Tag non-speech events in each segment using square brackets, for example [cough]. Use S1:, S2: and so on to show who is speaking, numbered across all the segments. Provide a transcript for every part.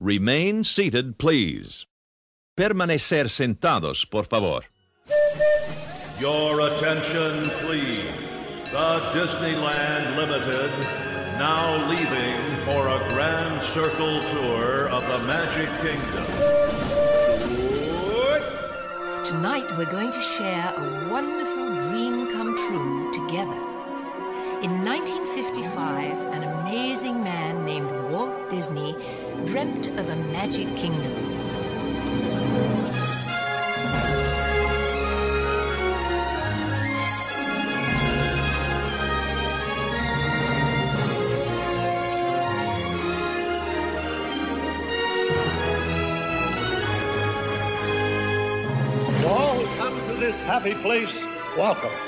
S1: Remain seated, please. Permanecer sentados, por favor.
S2: Your attention, please. The Disneyland Limited now leaving for a grand circle tour of the Magic Kingdom.
S3: Tonight we're going to share a wonderful dream come true together. In 1955, an amazing man named Walt Disney dreamt of a magic kingdom.
S4: Happy place, welcome.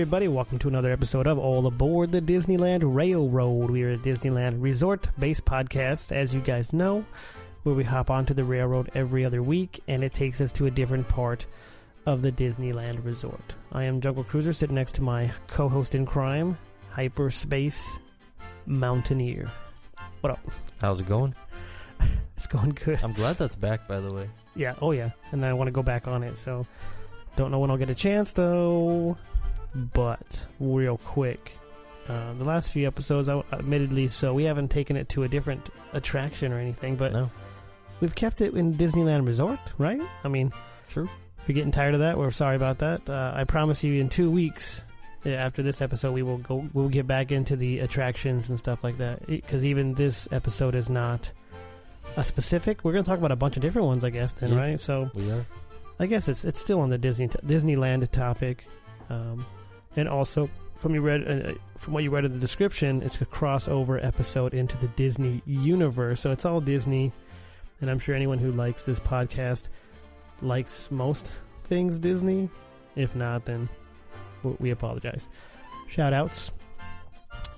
S5: Everybody, welcome to another episode of All Aboard the Disneyland Railroad. We are a Disneyland resort-based podcast, as you guys know, where we hop onto the railroad every other week and it takes us to a different part of the Disneyland resort. I am Jungle Cruiser sitting next to my co-host in crime, Hyperspace Mountaineer. What up?
S6: How's it going? [laughs]
S5: It's going good.
S6: I'm glad that's back, by the way.
S5: Yeah, oh yeah. And I want to go back on it, so don't know when I'll get a chance though. But real quick, uh, the last few episodes, I- admittedly, so we haven't taken it to a different attraction or anything, but
S6: No,
S5: we've kept it in Disneyland Resort, right? I mean,
S6: true.
S5: if you're getting tired of that, we're sorry about that. Uh, I promise you, in two weeks after this episode, we will go. We'll get back into the attractions and stuff like that. Because even this episode is not a specific. We're going to talk about a bunch of different ones, I guess. Then,
S6: Yeah.
S5: right? So
S6: We are.
S5: I guess it's it's still on the Disney Disneyland topic, um, and also from you read uh, from what you read in the description, it's a crossover episode into the Disney universe. So it's all Disney, and I'm sure anyone who likes this podcast likes most things Disney. If not, then we apologize. Shout outs.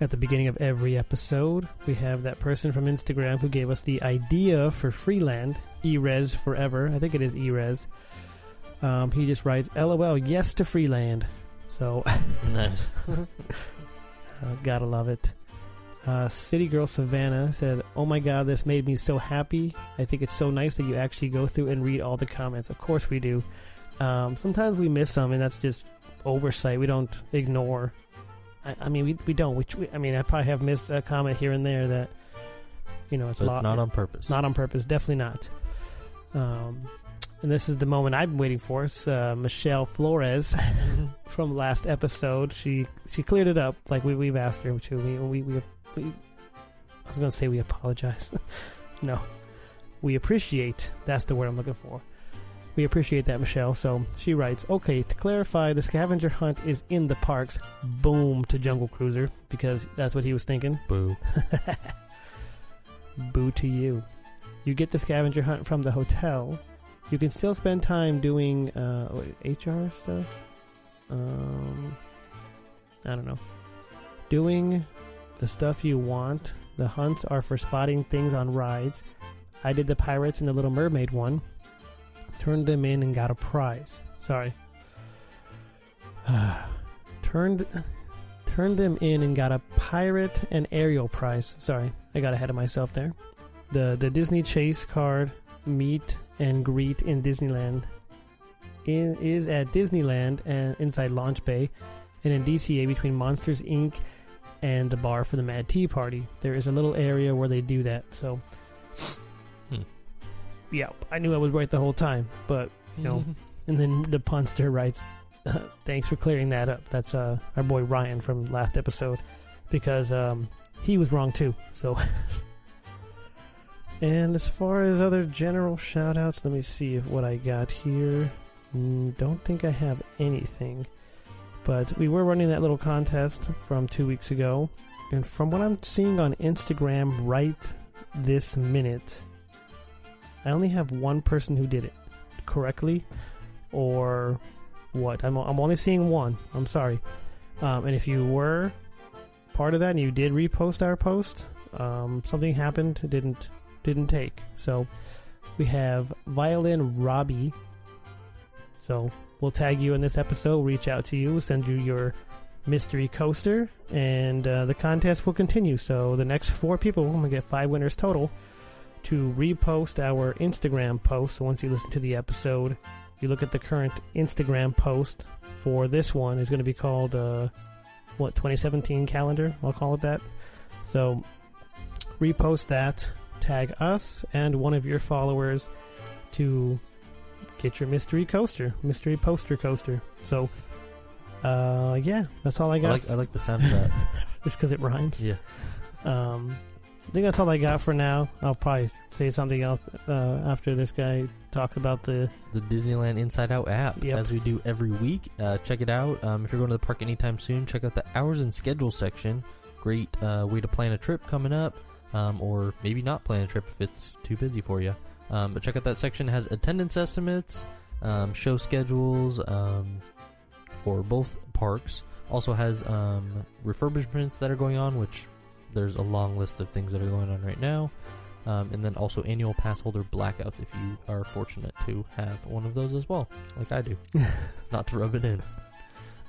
S5: At the beginning of every episode, we have that person from Instagram who gave us the idea for Freeland, Erez Forever. I think it is Erez. Um, he just writes, LOL, yes to Freeland. So, [laughs]
S6: Nice.
S5: uh, gotta love it. Uh, City Girl Savannah said, Oh my god, this made me so happy. I think it's so nice that you actually go through and read all the comments. Of course we do. Um, sometimes we miss some, and that's just oversight. We don't ignore. I, I mean, we, we don't. We, we- I mean, I probably have missed a comment here and there that, you know, it's,
S6: it's not on purpose.
S5: not on purpose, definitely not. Um, and this is the moment I've been waiting for. It's, uh, Michelle Flores [laughs] from last episode. She she cleared it up like we we've asked her to. We we, we, we I was gonna say we apologize. [laughs] no, we appreciate. That's the word I'm looking for. We appreciate that, Michelle. So she writes, okay, to clarify, the scavenger hunt is in the parks. Boom to Jungle Cruiser because that's what he was thinking.
S6: Boo. [laughs]
S5: Boo to you. You get the scavenger hunt from the hotel. You can still spend time doing uh, HR stuff. Um, I don't know. Doing the stuff you want. The hunts are for spotting things on rides. I did the pirates and the Little Mermaid one. Turned them in and got a prize. Sorry. [sighs] turned turned them in and got a pirate and Ariel prize. Sorry, I got ahead of myself there. The the Disney Chase card meet and greet in Disneyland in, is at Disneyland and inside Launch Bay, and in DCA between Monsters Inc. and the bar for the Mad Tea Party. There is a little area where they do that. So,
S6: Hmm.
S5: yeah, I knew I was right the whole time, but you know. [laughs] And then the punster writes, [laughs] "Thanks for clearing that up." That's uh, our boy Ryan from last episode, because um, he was wrong too. So, [laughs] and as far as other general shoutouts, let me see what I got here. Mm, Don't think I have anything, but we were running that little contest from two weeks ago, and from what I'm seeing on Instagram right this minute, I only have one person who did it correctly, or what? I'm I'm only seeing one. I'm sorry. Um, and if you were part of that and you did repost our post, um, something happened. It didn't didn't take. So we have Violin Robbie. So we'll tag you in this episode. Reach out to you. Send you your mystery coaster, and uh, the contest will continue. So the next four people, we're gonna get five winners total, to repost our Instagram post. So once you listen to the episode, you look at the current Instagram post for this one is going to be called uh, what 2017 calendar. I'll call it that. So repost that, tag us and one of your followers to get your mystery coaster, mystery poster coaster. So, uh, yeah, that's all I
S6: I
S5: got.
S6: like I like the sound of that. [laughs]
S5: just because it rhymes.
S6: yeah.
S5: Um, I think that's all I got for now. I'll probably say something else uh, after this guy talks about the.
S6: the Disneyland Inside Out app,
S5: Yep.
S6: as we do every week. Uh, check it out. Um, if you're going to the park anytime soon, check out the hours and schedule section. Great uh, way to plan a trip coming up, um, or maybe not plan a trip if it's too busy for you. Um, but check out that section. It has attendance estimates, um, show schedules um, for both parks. Also has um, refurbishments that are going on, which there's a long list of things that are going on right now. Um, and then also annual pass holder blackouts if you are fortunate to have one of those as well, like I do. [laughs] Not to rub it in.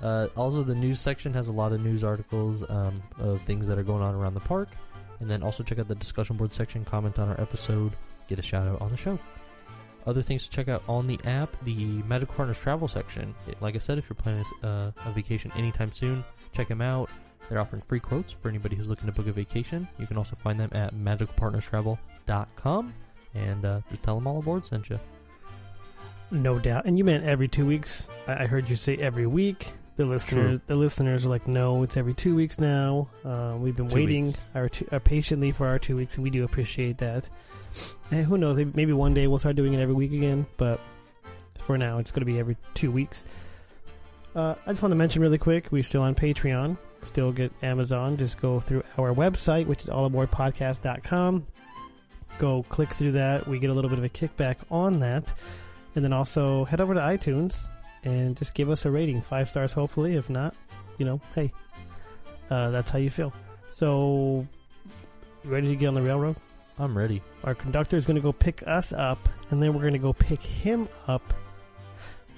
S6: Uh, also, the news section has a lot of news articles um, of things that are going on around the park. And then also check out the discussion board section, comment on our episode, get a shout out on the show. Other things to check out on the app, the Magical Partners travel section. Like I said, if you're planning uh, a vacation anytime soon, check them out. They're offering free quotes for anybody who's looking to book a vacation. You can also find them at magicalpartnerstravel.com and uh, just tell them all aboard sent you.
S5: No doubt, and you meant every two weeks. I heard you say every week. The listeners, the listeners are like, no, it's every two weeks now. Uh, we've been
S6: Two
S5: waiting
S6: weeks.
S5: our two, uh, patiently for our two weeks, and we do appreciate that. And who knows? Maybe one day we'll start doing it every week again, but for now, it's going to be every two weeks. Uh, I just want to mention really quick, we're still on Patreon. Still get Amazon. Just go through our website, which is allaboardpodcast.com. Go click through that. We get a little bit of a kickback on that. And then also head over to iTunes and just give us a rating. Five stars, hopefully. If not, you know, hey, uh, that's how you feel. So, ready to get on the railroad?
S6: I'm ready.
S5: Our conductor is going to go pick us up, and then we're going to go pick him up.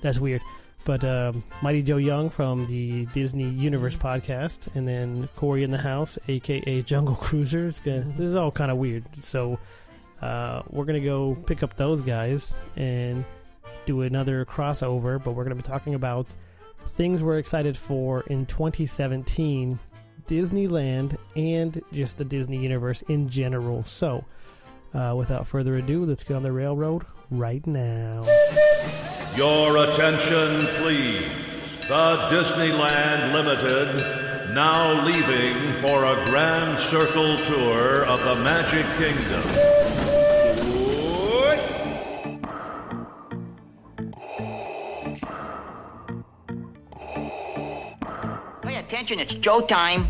S5: That's weird. But um, Mighty Joe Young from the Disney Universe podcast, and then Corey in the house, aka Jungle [laughs] Cruiser. It's gonna, This is all kind of weird. So uh, we're going to go pick up those guys and do another crossover, but we're going to be talking about things we're excited for in 2017, Disneyland, and just the Disney universe in general. So, uh, without further ado, let's get on the railroad right now.
S2: Your attention, please. The Disneyland Limited now leaving for a grand circle tour of the Magic Kingdom.
S7: Attention, it's Joe time.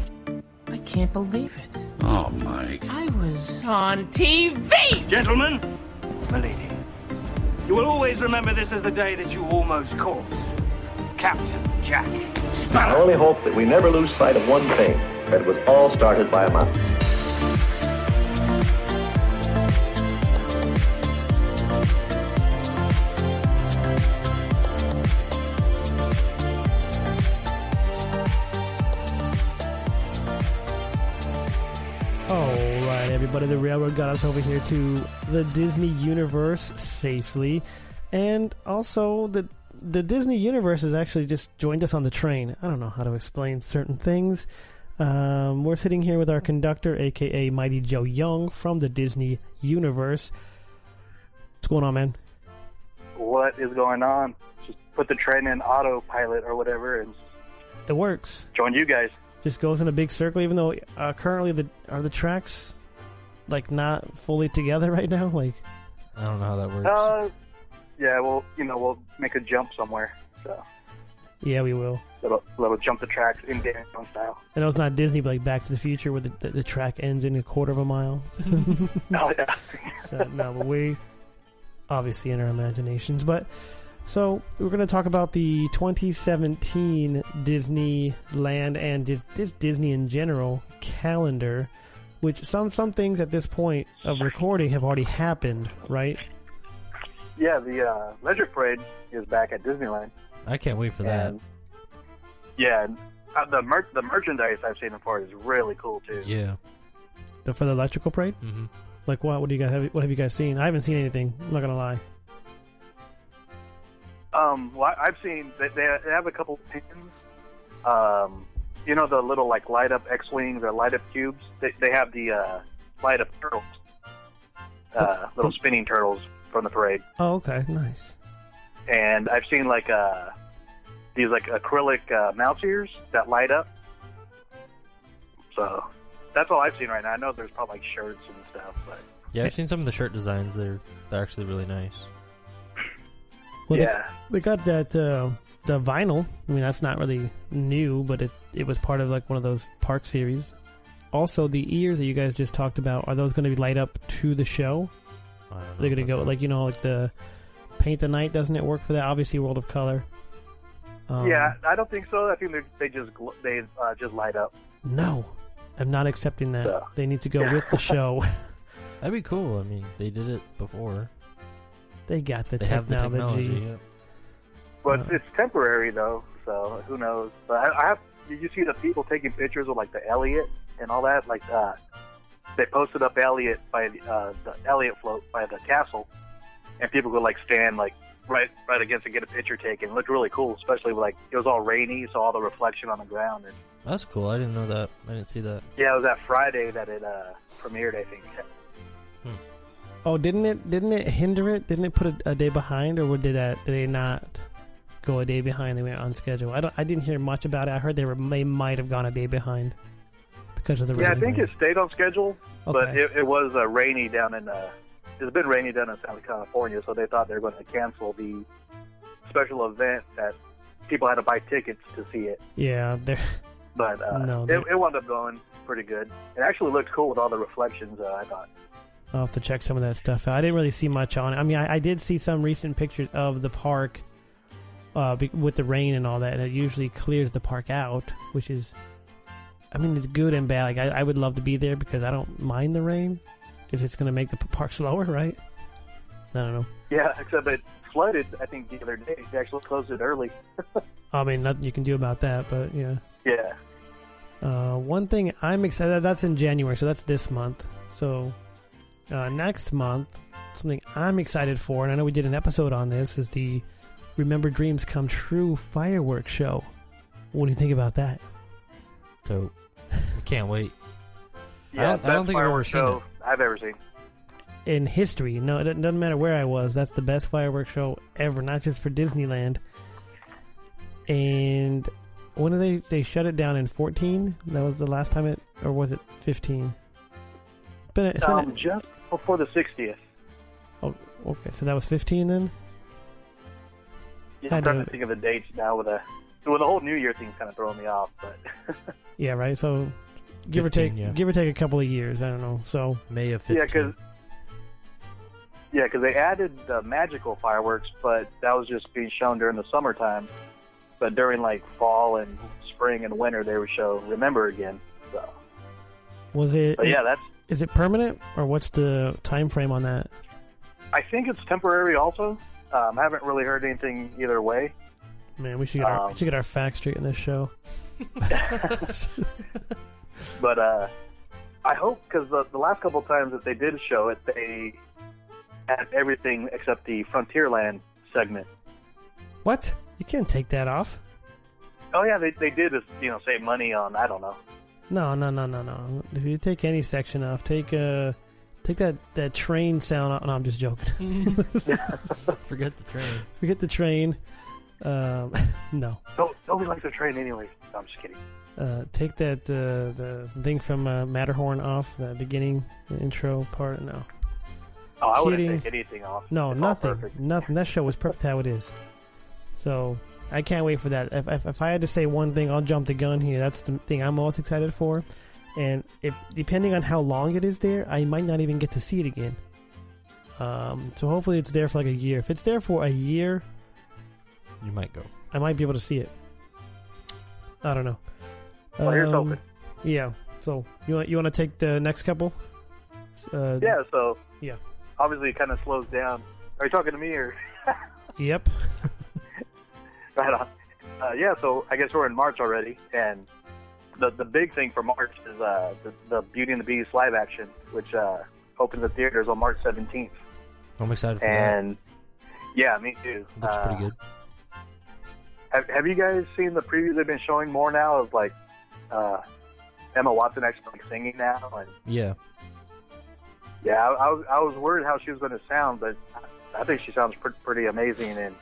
S8: I can't believe it.
S9: Oh, Mike.
S8: I was on TV!
S10: Gentlemen, Milady, you will always remember this as the day that you almost caught Captain Jack Sparrow.
S11: I only hope that we never lose sight of one thing that it was all started by a mouse.
S5: Everybody, the railroad got us over here to the Disney universe safely, and also the the Disney universe has actually just joined us on the train. I don't know how to explain certain things. Um, we're sitting here with our conductor, aka Mighty Joe Young from the Disney universe. What's going on, man?
S12: what is going on. Just put the train in autopilot or whatever and
S5: It works.
S12: join you guys.
S5: Just goes in a big circle, even though uh, currently the are the tracks like not fully together [laughs] right now. Like,
S6: I don't know how that works.
S12: Uh, yeah, well, you know, we'll make a jump somewhere. So
S5: Yeah, we will.
S12: Little little jump the tracks in Indiana style.
S5: I know it's not Disney, but like Back to the Future, where the, the, the track ends in a quarter of a mile. [laughs]
S12: Oh yeah. [laughs]
S5: so, no, but we obviously in our imaginations. But so we're going to talk about the 2017 Disneyland and just this Disney in general calendar, which some some things at this point of recording have already happened, right?
S12: Yeah, the uh, Leisure Parade is back at Disneyland.
S6: I can't wait for that.
S12: Yeah, uh, the mer- the merchandise I've seen for it is really cool too.
S6: Yeah.
S5: The, for the electrical parade.
S6: Mm-hmm.
S5: Like what? What do you guys have? What have you guys seen? I haven't seen anything. I'm not gonna lie.
S12: Um, well, I- I've seen they, they have a couple pins. Um, you know the little like light up X wings or light up cubes. They they have the uh, light up turtles, uh, little spinning turtles from the parade.
S5: Oh, okay, nice.
S12: And I've seen like uh, these like acrylic uh, mouse ears that light up. So that's all I've seen right now. I know there's probably like shirts and stuff, but
S6: Yeah, I've seen some of the shirt designs. They're they're actually really nice.
S5: Well,
S12: yeah.
S5: They, they got that uh, the vinyl. I mean, that's not really new, but it it was part of like one of those park series. Also, the ears that you guys just talked about are those going to be light up to the show? They're going to go like you know like the paint the night doesn't it work for that? Obviously, World of Color. Um,
S12: yeah, I don't think so. I think they they just gl- they uh, just light up.
S5: No, I'm not accepting that.
S12: So-
S5: They need to go with the show. [laughs]
S6: That'd be cool. I mean, they did it before.
S5: they got the
S6: They have the
S5: technology.
S6: technology. Yeah.
S12: But
S5: Uh.
S12: it's temporary though, so who knows? But I, I have. Did you see the people taking pictures of like the Elliott and all that? Like uh, they posted up Elliott by the, uh, the Elliott float by the castle, and people could like stand like right right against and get a picture taken. It looked really cool, especially with, like it was all rainy, so all the reflection on the ground. And
S6: That's cool. I didn't know that. I didn't see that.
S12: yeah, it was that Friday that it uh, premiered. I think.
S5: Oh, didn't it? Didn't it hinder it? Didn't it put a, a day behind, or did that? Did they not go a day behind? They went on schedule. I. I didn't hear much about it. I heard they were. They might have gone a day behind because of the.
S12: Yeah, I
S5: rain.
S12: think it stayed on schedule, but it, it was uh, rainy down in. Uh, it's been rainy down in Southern California, so they thought they were going to cancel the special event that people had to buy tickets to see it.
S5: Yeah, they're.
S12: But uh,
S5: No,
S12: it, it wound up going pretty good. It actually looked cool with all the reflections. Uh, I thought.
S5: I'll have to check some of that stuff out. I didn't really see much on it. I mean, I, I did see some recent pictures of the park uh, be, with the rain and all that, and it usually clears the park out, which is, I mean, it's good and bad. Like, I, I would love to be there because I don't mind the rain if it's going to make the park [laughs] slower, right? I don't know.
S12: Yeah, except it flooded. I think the other day they actually closed it early. [laughs]
S5: I mean, nothing you can do about that, but yeah.
S12: Yeah.
S5: Uh, one thing I'm excited that's in January, so that's this month. So uh, next month, something I'm excited for, and I know we did an episode on this, is the Remember Dreams Come True fireworks show. What do you think about that?
S6: Dope. Can't wait.
S12: Yeah,
S6: I don't, I don't think I've ever
S12: fireworks
S6: seen
S12: show
S6: it.
S12: I've ever seen.
S5: In history, no, it doesn't doesn't matter where I was. That's the best fireworks show ever, not just for Disneyland. And when did they they shut it down in 14? That was the last time it, or was it 15? Been, it's been a-
S12: Um, just before the 60th.
S5: Oh, okay. So that was 15 then?
S12: Yeah,
S5: I
S12: I'm trying to think of the dates now with a with the whole New Year thing's kind of throwing me off. But [laughs]
S5: Yeah, right. So give
S6: 15,
S5: or take,
S6: yeah.
S5: give or take a couple of years. I don't know. So
S6: May of 15.
S12: yeah, because yeah, because they added the magical fireworks, but that was just being shown during the summertime. But during like fall and spring and winter, they would show Remember Again. So,
S5: was it?
S12: but yeah, that's
S5: Is it permanent or what's the time frame on that?
S12: I think it's temporary. Also, um, I haven't really heard anything either way.
S5: Man, we should get our,
S12: Um,
S5: we should get our facts straight in this show. [laughs]
S12: But uh, I hope because the, the last couple times that they did show it, they had everything except the Frontierland segment.
S5: What? You can't take that off.
S12: Oh yeah, they they did you know save money on I don't know.
S5: No, no, no, no, no. If you take any section off, take uh, take that that train sound off. No, I'm just joking. [laughs] [laughs]
S6: Forget the train.
S5: Forget the train. Um, [laughs] no.
S12: No, nobody likes the train anyway. No, I'm just kidding.
S5: Uh, take that uh, the thing from uh, Matterhorn off the beginning the intro part. No.
S12: Oh, I
S5: Kidding.
S12: wouldn't take anything off.
S5: No,
S12: It's
S5: nothing. Nothing. That show was perfect how it is. So I can't wait for that. If, if, if I had to say one thing, I'll jump the gun here. That's the thing I'm most excited for. And if depending on how long it is there, I might not even get to see it again. Um, so hopefully it's there for like a year. If it's there for a year,
S6: You might go.
S5: I might be able to see it. I don't know.
S12: Well, here's
S5: Um,
S12: hoping.
S5: Yeah. So you want you want to take the next couple? Uh,
S12: Yeah, so
S5: Yeah.
S12: obviously it kind of slows down. Are you talking to me or? [laughs]
S5: Yep.
S12: right on. Uh, yeah, so I guess we're in March already, and the the big thing for March is uh, the, the Beauty and the Beast live action, which uh, opens the theaters on March 17th.
S6: I'm excited for
S12: And yeah, me too.
S6: that. Looks pretty
S12: Uh,
S6: good.
S12: Have, have you guys seen the previews they've been showing more now of like uh, Emma Watson actually like, singing now? And
S6: Yeah.
S12: yeah, I, I was I was worried how she was going to sound, but I think she sounds pretty, pretty amazing. And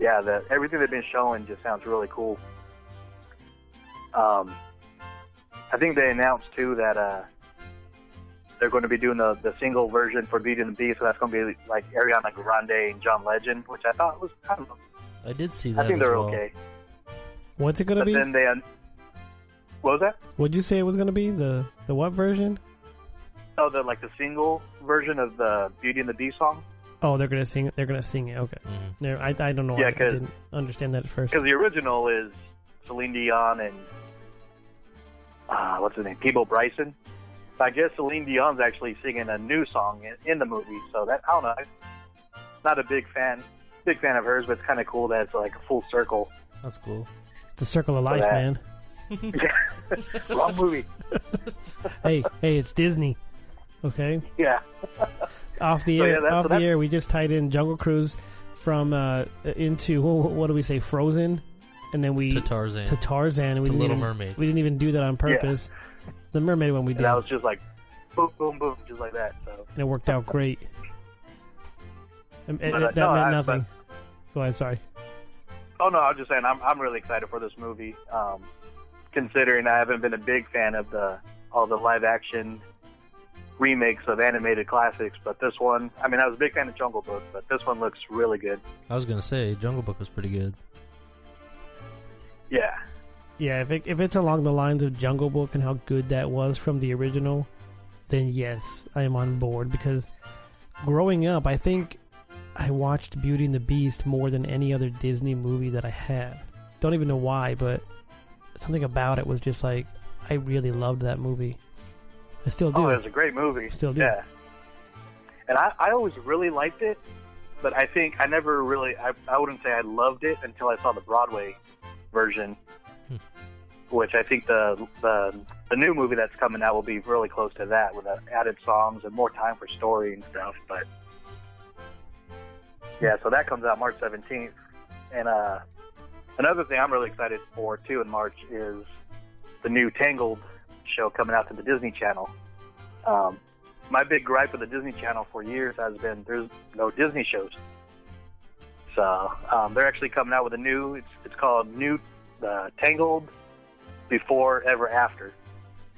S12: yeah, the everything they've been showing just sounds really cool. Um, I think they announced too that uh, they're going to be doing the, the single version for Beauty and the Beast, so that's going to be like Ariana Grande and John Legend, which I thought was I don't know.
S6: I did see that.
S12: I think
S6: as
S12: they're
S6: well.
S12: okay.
S5: What's it gonna be?
S12: then they un- what was that?
S5: What'd you say it was gonna be? The the what version?
S12: Oh, the like the single version of the Beauty and the Beast song.
S5: Oh, they're gonna sing it. They're gonna sing it. Okay.
S6: Mm-hmm.
S5: I, I don't know.
S12: Yeah,
S5: I, I
S12: 'cause-
S5: didn't understand that at first.
S12: Because the original is Celine Dion and uh, what's his name, Peabo Bryson. I guess Celine Dion's actually singing a new song in, in the movie, so that I don't know. I'm not a big fan, big fan of hers, but it's kind of cool that it's like a full circle.
S6: That's cool.
S5: It's the circle of life, man. [laughs]
S12: Wrong movie. [laughs]
S5: hey, hey, it's Disney. Okay.
S12: Yeah. [laughs]
S5: Off the
S12: So,
S5: air,
S12: yeah,
S5: off
S12: so
S5: the air. We just tied in Jungle Cruise from uh into what, what do we say, Frozen, and then we
S6: To Tarzan.
S5: to Tarzan, and we
S6: To
S5: didn't
S6: Little
S5: even,
S6: Mermaid.
S5: We didn't even do that on purpose. The mermaid one we
S12: And
S5: did,
S12: that was just like boom, boom, boom, just like that. So
S5: and it worked out great. And- and
S12: uh,
S5: that
S12: no,
S5: meant
S12: I-
S5: nothing. Go ahead. Sorry.
S12: Oh no, I was just saying I'm I'm really excited for this movie. Um, considering I haven't been a big fan of the all the live action remakes of animated classics, but this one, I mean, I was a big fan of Jungle Book, but this one looks really good.
S6: I was gonna say Jungle Book was pretty good.
S12: Yeah,
S5: Yeah, if it, if it's along the lines of Jungle Book and how good that was from the original, then yes, I am on board because growing up, I think I watched Beauty and the Beast more than any other Disney movie that I had. Don't even know why, but something about it was just like I really loved that movie. I still do.
S12: oh, it was a great movie.
S5: Still do.
S12: Yeah, and I I always really liked it, but I think I never really I I wouldn't say I loved it until I saw the Broadway version. Which I think the, the the new movie that's coming out will be really close to that with added songs and more time for story and stuff. But yeah, so that comes out March seventeenth, and uh, another thing I'm really excited for too in March is the new Tangled show coming out to the Disney Channel. Um, my big gripe with the Disney Channel for years has been there's no Disney shows. So um, they're actually coming out with a new. It's it's called New uh, Tangled Before Ever After.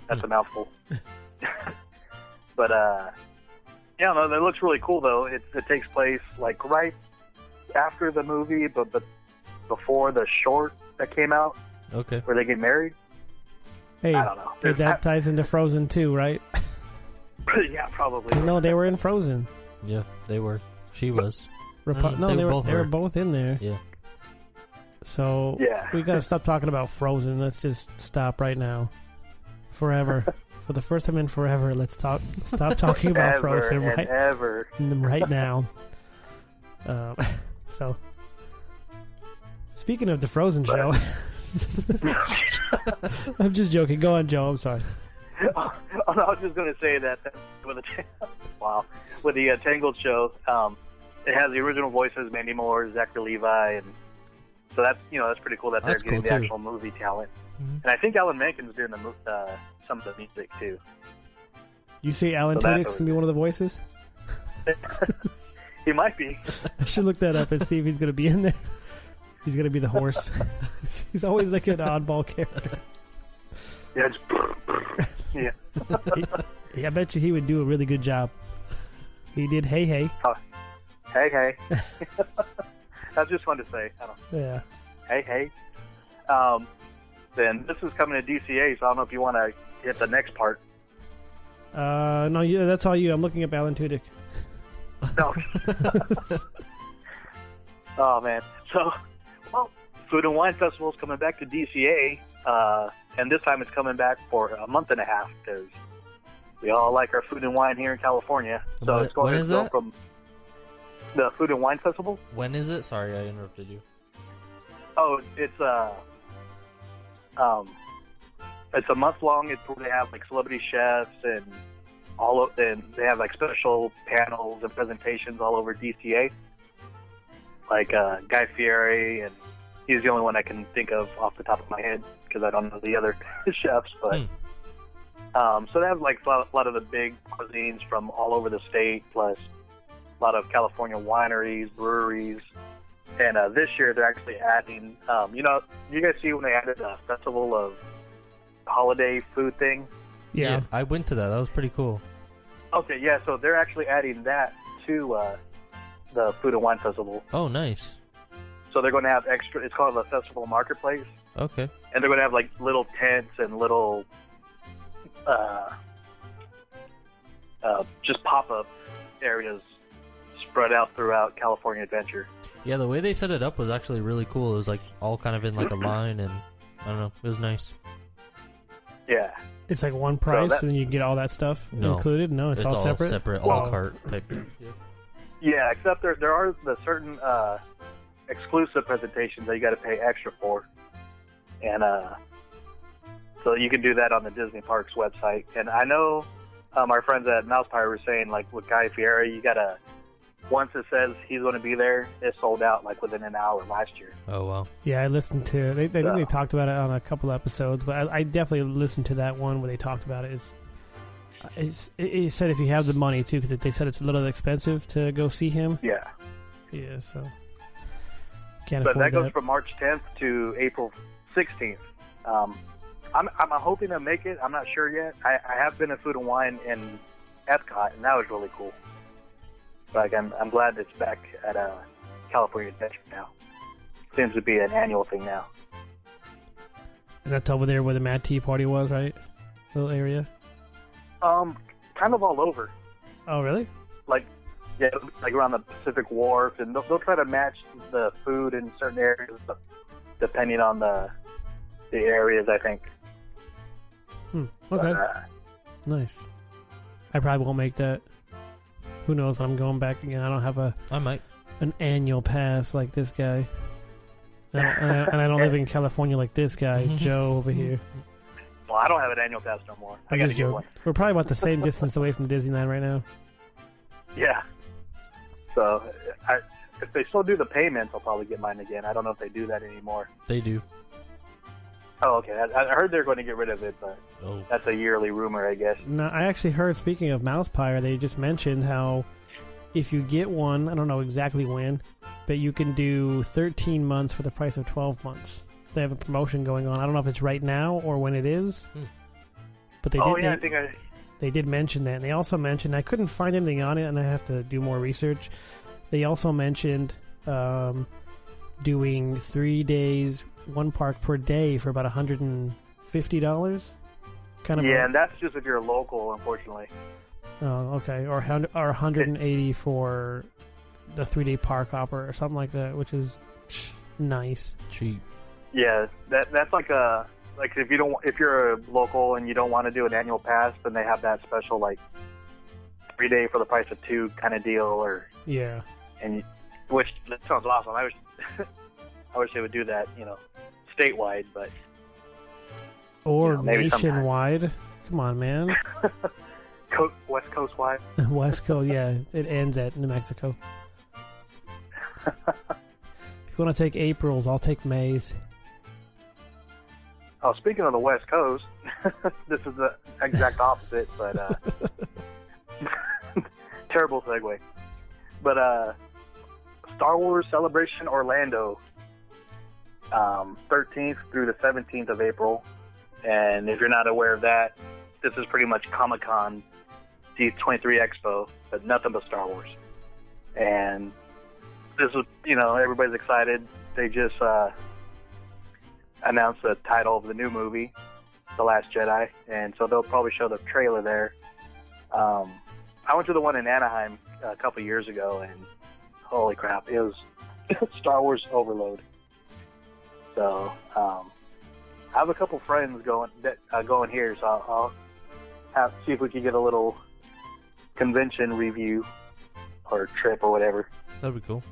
S12: That's a mouthful. [laughs] but uh, yeah, no, that looks really cool though. It, it takes place like right after the movie, but but before the short that came out
S6: Okay.
S12: where they get married.
S5: hey,
S12: I don't know.
S5: hey, that ties into Frozen too, right? [laughs]
S12: yeah, probably.
S5: no, they were in Frozen.
S6: Yeah, they were. She was.
S5: Repu-
S6: Mm,
S5: no,
S6: they
S5: they, were
S6: both
S5: they were
S6: were.
S5: both in there.
S6: Yeah.
S5: So
S12: Yeah.
S5: we gotta stop talking about Frozen. Let's just stop right now, forever. [laughs] For the first time in forever, let's talk. Stop talking about
S12: ever
S5: Frozen
S12: and
S5: right
S12: ever. [laughs]
S5: right now. Um, [laughs] so, speaking of the Frozen show, I'm just joking. Go on, Joe. I'm sorry.
S12: I was just going to say that with the wow with the uh, Tangled show, um, it has the original voices: Mandy Moore, Zachary Levi, and so that's you know that's pretty cool that they're
S6: That's
S12: getting
S6: cool,
S12: the
S6: too.
S12: actual movie talent.
S6: Mhm.
S12: And I think Alan Menken's doing the mo- uh, some of the music too.
S5: You say Alan
S12: So that's
S5: Tudyk's gonna be one of the voices? [laughs]
S12: He might be.
S5: I should look that up and see if he's gonna be in there. He's gonna be the horse. [laughs] he's always like an oddball character.
S12: Yeah, just, [laughs] yeah.
S5: Yeah, I bet you he would do a really good job. He did. Hey, hey.
S12: Hey, hey. [laughs] [laughs] that's just fun to say. I don't.
S5: Yeah.
S12: Hey, hey. Um, then this is coming to DCA, so I don't know if you want to hit the next part.
S5: Uh, no, yeah, that's all you. I'm looking at Alan Tudyk.
S12: No. [laughs] oh man. So, well, Food and Wine Festival is coming back to DCA, uh, and this time it's coming back for a month and a half because we all like our food and wine here in California. So
S6: When-
S12: it's going
S6: when
S12: to
S6: is
S12: go
S6: that?
S12: from the Food and Wine Festival.
S6: When is it? Sorry, I interrupted you.
S12: Oh, it's uh, um, it's a month long. It's where they have like celebrity chefs and all of, and they have like special panels and presentations all over DCA. Like uh, Guy Fieri, and he's the only one I can think of off the top of my head because I don't know the other [laughs] chefs. But um, so they have like a lot, a lot of the big cuisines from all over the state, plus a lot of California wineries, breweries. And uh, this year they're actually adding, um, you know, you guys see when they added the festival of holiday food thing?
S5: Yeah.
S6: I went to that. That was pretty cool.
S12: Okay, yeah, so they're actually adding that to uh, the Food and Wine Festival.
S6: Oh, nice.
S12: So they're going to have extra, it's called the Festival Marketplace.
S6: Okay.
S12: And they're going to have like little tents and little, uh, uh, just pop up areas spread out throughout California Adventure.
S6: Yeah, the way they set it up was actually really cool. It was like all kind of in like a line, and I don't know, it was nice.
S12: Yeah.
S5: It's like one price,
S12: that-
S5: and you get all that stuff
S6: No.
S5: included. No, it's, all, separate.
S6: separate, a la
S5: Oh.
S6: carte type.
S12: Yeah, except there there are the certain uh, exclusive presentations that you got to pay extra for, and uh, so you can do that on the Disney Parks website. And I know um, our friends at Mouse Pie were saying like with Guy Fieri, you gotta once it says he's going to be there, it's sold out like within an hour last year.
S6: Oh wow.
S5: Yeah, I listened to. They, they, I think they talked about it on a couple episodes, but I, I definitely listened to that one where they talked about it. It's, it's, it, it said if you have the money too, because they said it's a little expensive to go see him.
S12: Yeah,
S5: Yeah, so can't
S12: but
S5: afford
S12: that goes
S5: that.
S12: from March 10th to April 16th. Um, I'm, I'm hoping to make it. I'm not sure yet. I, I have been to Food and Wine in Epcot, and that was really cool. Like I'm, I'm glad it's back at uh, California Adventure now. Seems to be an annual thing now.
S5: That's over there where the Mad Tea Party was, right? Little area.
S12: Um, kind of all over.
S5: Oh, really?
S12: Like, yeah, like around the Pacific Wharf, and they'll, they'll try to match the food in certain areas, depending on the the areas, I think.
S5: Hmm. Okay.
S12: Uh,
S5: Nice. I probably won't make that. Who knows? I'm going back again. I don't have a.
S6: I might.
S5: An annual pass like this guy. And I, and I- and I don't live in California like this guy, [laughs] Joe over here.
S12: well, I don't have an annual pass no more. I
S5: I'm
S12: gotta
S5: just
S12: get
S5: joking. We're probably about the same [laughs] distance away from Disneyland right now.
S12: Yeah. So, I, if they still do the payments, I'll probably get mine again. I don't know if they do that anymore.
S6: They do.
S12: Oh, okay. I, I heard they're going to get rid of it, but
S6: Oh.
S12: that's a yearly rumor, I guess.
S5: No, I actually heard. Speaking of Mouse Pyre, they just mentioned how if you get one, I don't know exactly when, but you can do 13 months for the price of 12 months. They have a promotion going on. I don't know if it's right now or when it is, but they
S12: oh
S5: did.
S12: yeah,
S5: they,
S12: I think I.
S5: they did mention that. And they also mentioned I couldn't find anything on it, and I have to do more research. They also mentioned um, doing three days, one park per day for about 150 dollars. Kind of a-
S12: Yeah, and that's just if you're local, unfortunately.
S5: Oh, okay. Or hun- or 180 for the three day park hopper or something like that, which is nice.
S6: Cheap.
S12: Yeah, that that's like a like if you don't if you're a local and you don't want to do an annual pass, then they have that special like three day for the price of two kind of deal, or
S5: Yeah.
S12: and you, which that sounds awesome. I wish [laughs] I wish they would do that, you know, statewide, but
S5: Or
S12: You know, maybe sometime.
S5: nationwide. Come on, man. [laughs]
S12: Co- West Coast wide. [laughs]
S5: West Coast, yeah. It ends at New Mexico. [laughs] if you want to take April's, I'll take May's.
S12: Oh, speaking of the West Coast, this is the exact opposite, but uh, terrible segue. But uh, Star Wars Celebration Orlando, um, 13th through the 17th of April. And if you're not aware of that, this is pretty much Comic Con D23 Expo, but nothing but Star Wars. And this is you know everybody's excited. They just uh, announced the title of the new movie, The Last Jedi, and so they'll probably show the trailer there. Um, I went to the one in Anaheim a couple years ago, and holy crap, it was [laughs] Star Wars overload. So um, I have a couple friends going that uh, going here, so I'll, I'll have see if we can get a little convention review or trip or whatever.
S6: That'd be cool.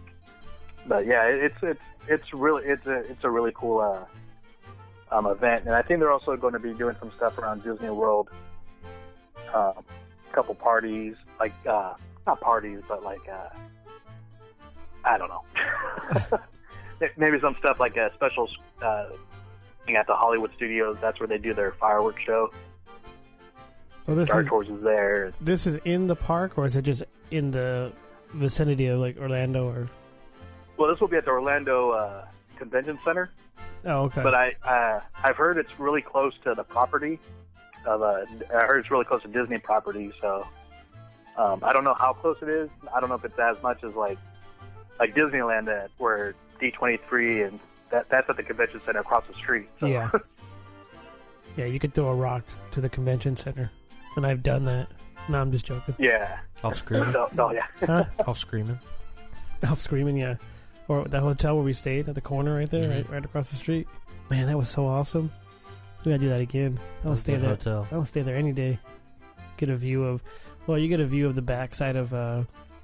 S12: But yeah, it- it's it's it's really it's a it's a really cool uh, um, event, and I think they're also going to be doing some stuff around Disney World. Um, a couple parties, like uh, not parties, but like uh, I don't know. [laughs] Maybe some stuff like a special uh, thing at the Hollywood Studios. That's where they do their fireworks show.
S5: So this
S12: Star
S5: is
S12: Tours is there.
S5: this is in the park, or is it just in the vicinity of like Orlando? Or
S12: Well, this will be at the Orlando uh, Convention Center.
S5: oh, okay.
S12: But I uh, I've heard it's really close to the property of uh, I heard it's really close to Disney property. So um, I don't know how close it is. I don't know if it's as much as like like Disneyland where D twenty three and that that's at the convention center across the street. So.
S5: Yeah. [laughs] yeah, you could throw a rock to the convention center, and I've done that. No, I'm just joking.
S12: yeah.
S6: Off screaming.
S12: So, so yeah. [laughs]
S5: Huh? [laughs]
S6: Off screaming.
S5: Off screaming, yeah. Or that hotel where we stayed at the corner right there,
S6: Mhm.
S5: right, right across the street. Man, that was so awesome. We gotta do that again. I'll stay
S6: good
S5: there.
S6: hotel.
S5: I'll stay there any day. Get a view of, well, you get a view of the backside of, uh,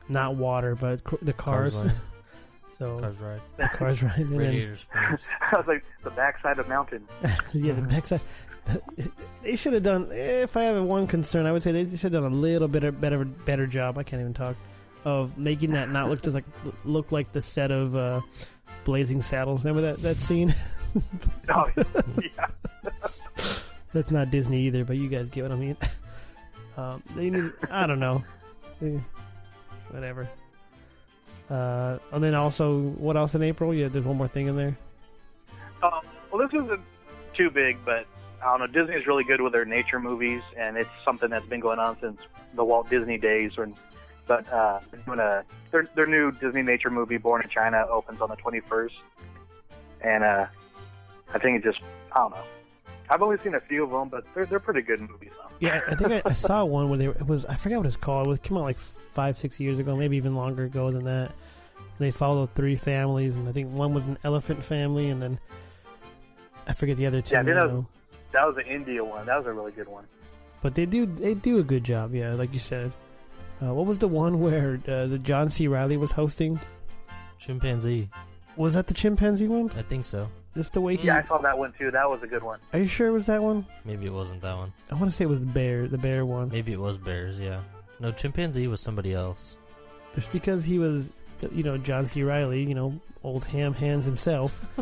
S5: not water, but cr- the cars.
S6: line.
S5: So
S6: Cars ride.
S5: the cars right. And then,
S6: Radiator Springs. [laughs]
S12: I was like the backside of mountain. [laughs]
S5: yeah, the backside. They should have done. If I have one concern, I would say they should have done a little bit of better, better job. I can't even talk of making that not look just like look like the set of uh, Blazing Saddles. Remember that that scene? [laughs]
S12: Oh, yeah.
S5: That's not Disney either, but you guys get what I mean. Um, they need. I don't know. Whatever. Uh, and then also, what else in April? Yeah, there's one more thing in there.
S12: Um, well, this isn't too big, but I don't know. Disney is really good with their nature movies, and it's something that's been going on since the Walt Disney days. When, but uh, they're a their their new Disney nature movie, Born in China, opens on the 21st, and uh, I think it just I don't know. I've only seen a few of them, but they're they're pretty good movies. Though.
S5: Yeah, I think I, I saw [laughs] one where they it was I forgot what it's called. It came out like five six years ago, maybe even longer ago than that. They followed three families, and I think one was an elephant family, and then I forget the other two.
S12: Yeah, I think that was,
S5: now.
S12: that was the India one. That was a really good one.
S5: But they do they do a good job, yeah, like you said. Uh, what was the one where uh, the John C. Reilly was hosting?
S6: Chimpanzee.
S5: Was that the chimpanzee one?
S6: I think so.
S5: Just the way he.
S12: Yeah, I saw that one too. That was a good one.
S5: Are you sure it was that one?
S6: Maybe it wasn't that one.
S5: I want to say it was the bear, the bear one.
S6: Maybe it was bears. Yeah. No, chimpanzee was somebody else.
S5: Just because he was, you know, John C. Reilly, you know, old ham hands himself.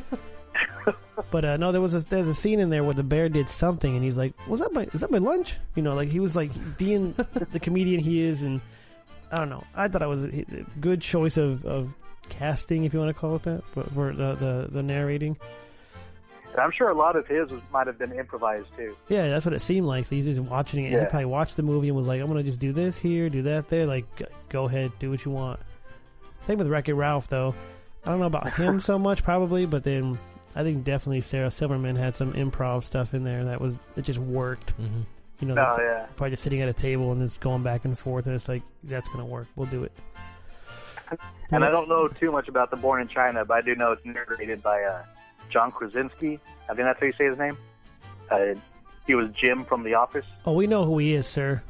S5: [laughs] but uh, no, there was a, there's a scene in there where the bear did something, and he's like, "Was that my is that my lunch?" You know, like he was like being [laughs] the comedian he is, and I don't know. I thought it was a a good choice of, of casting, if you want to call it that, but for the the, the narrating.
S12: And I'm sure a lot of his was, might have been improvised too.
S5: Yeah, that's what it seemed like. So he's just watching it, and he probably watched the movie and was like, "I'm gonna just do this here, do that there. Like, go ahead, do what you want." Same with Wreck It Ralph, though. I don't know about him [laughs] so much, probably, but then I think definitely Sarah Silverman had some improv stuff in there that was it just worked.
S6: Mm-hmm.
S5: You know,
S12: Oh, yeah.
S5: probably just sitting at a table and just going back and forth, and it's like that's gonna work. We'll do it. [laughs]
S12: And I don't know too much about the Born in China, but I do know it's narrated by uh, John Krasinski. I think that's how you say his name. Uh, he was Jim from The Office.
S5: Oh, we know who he is, sir.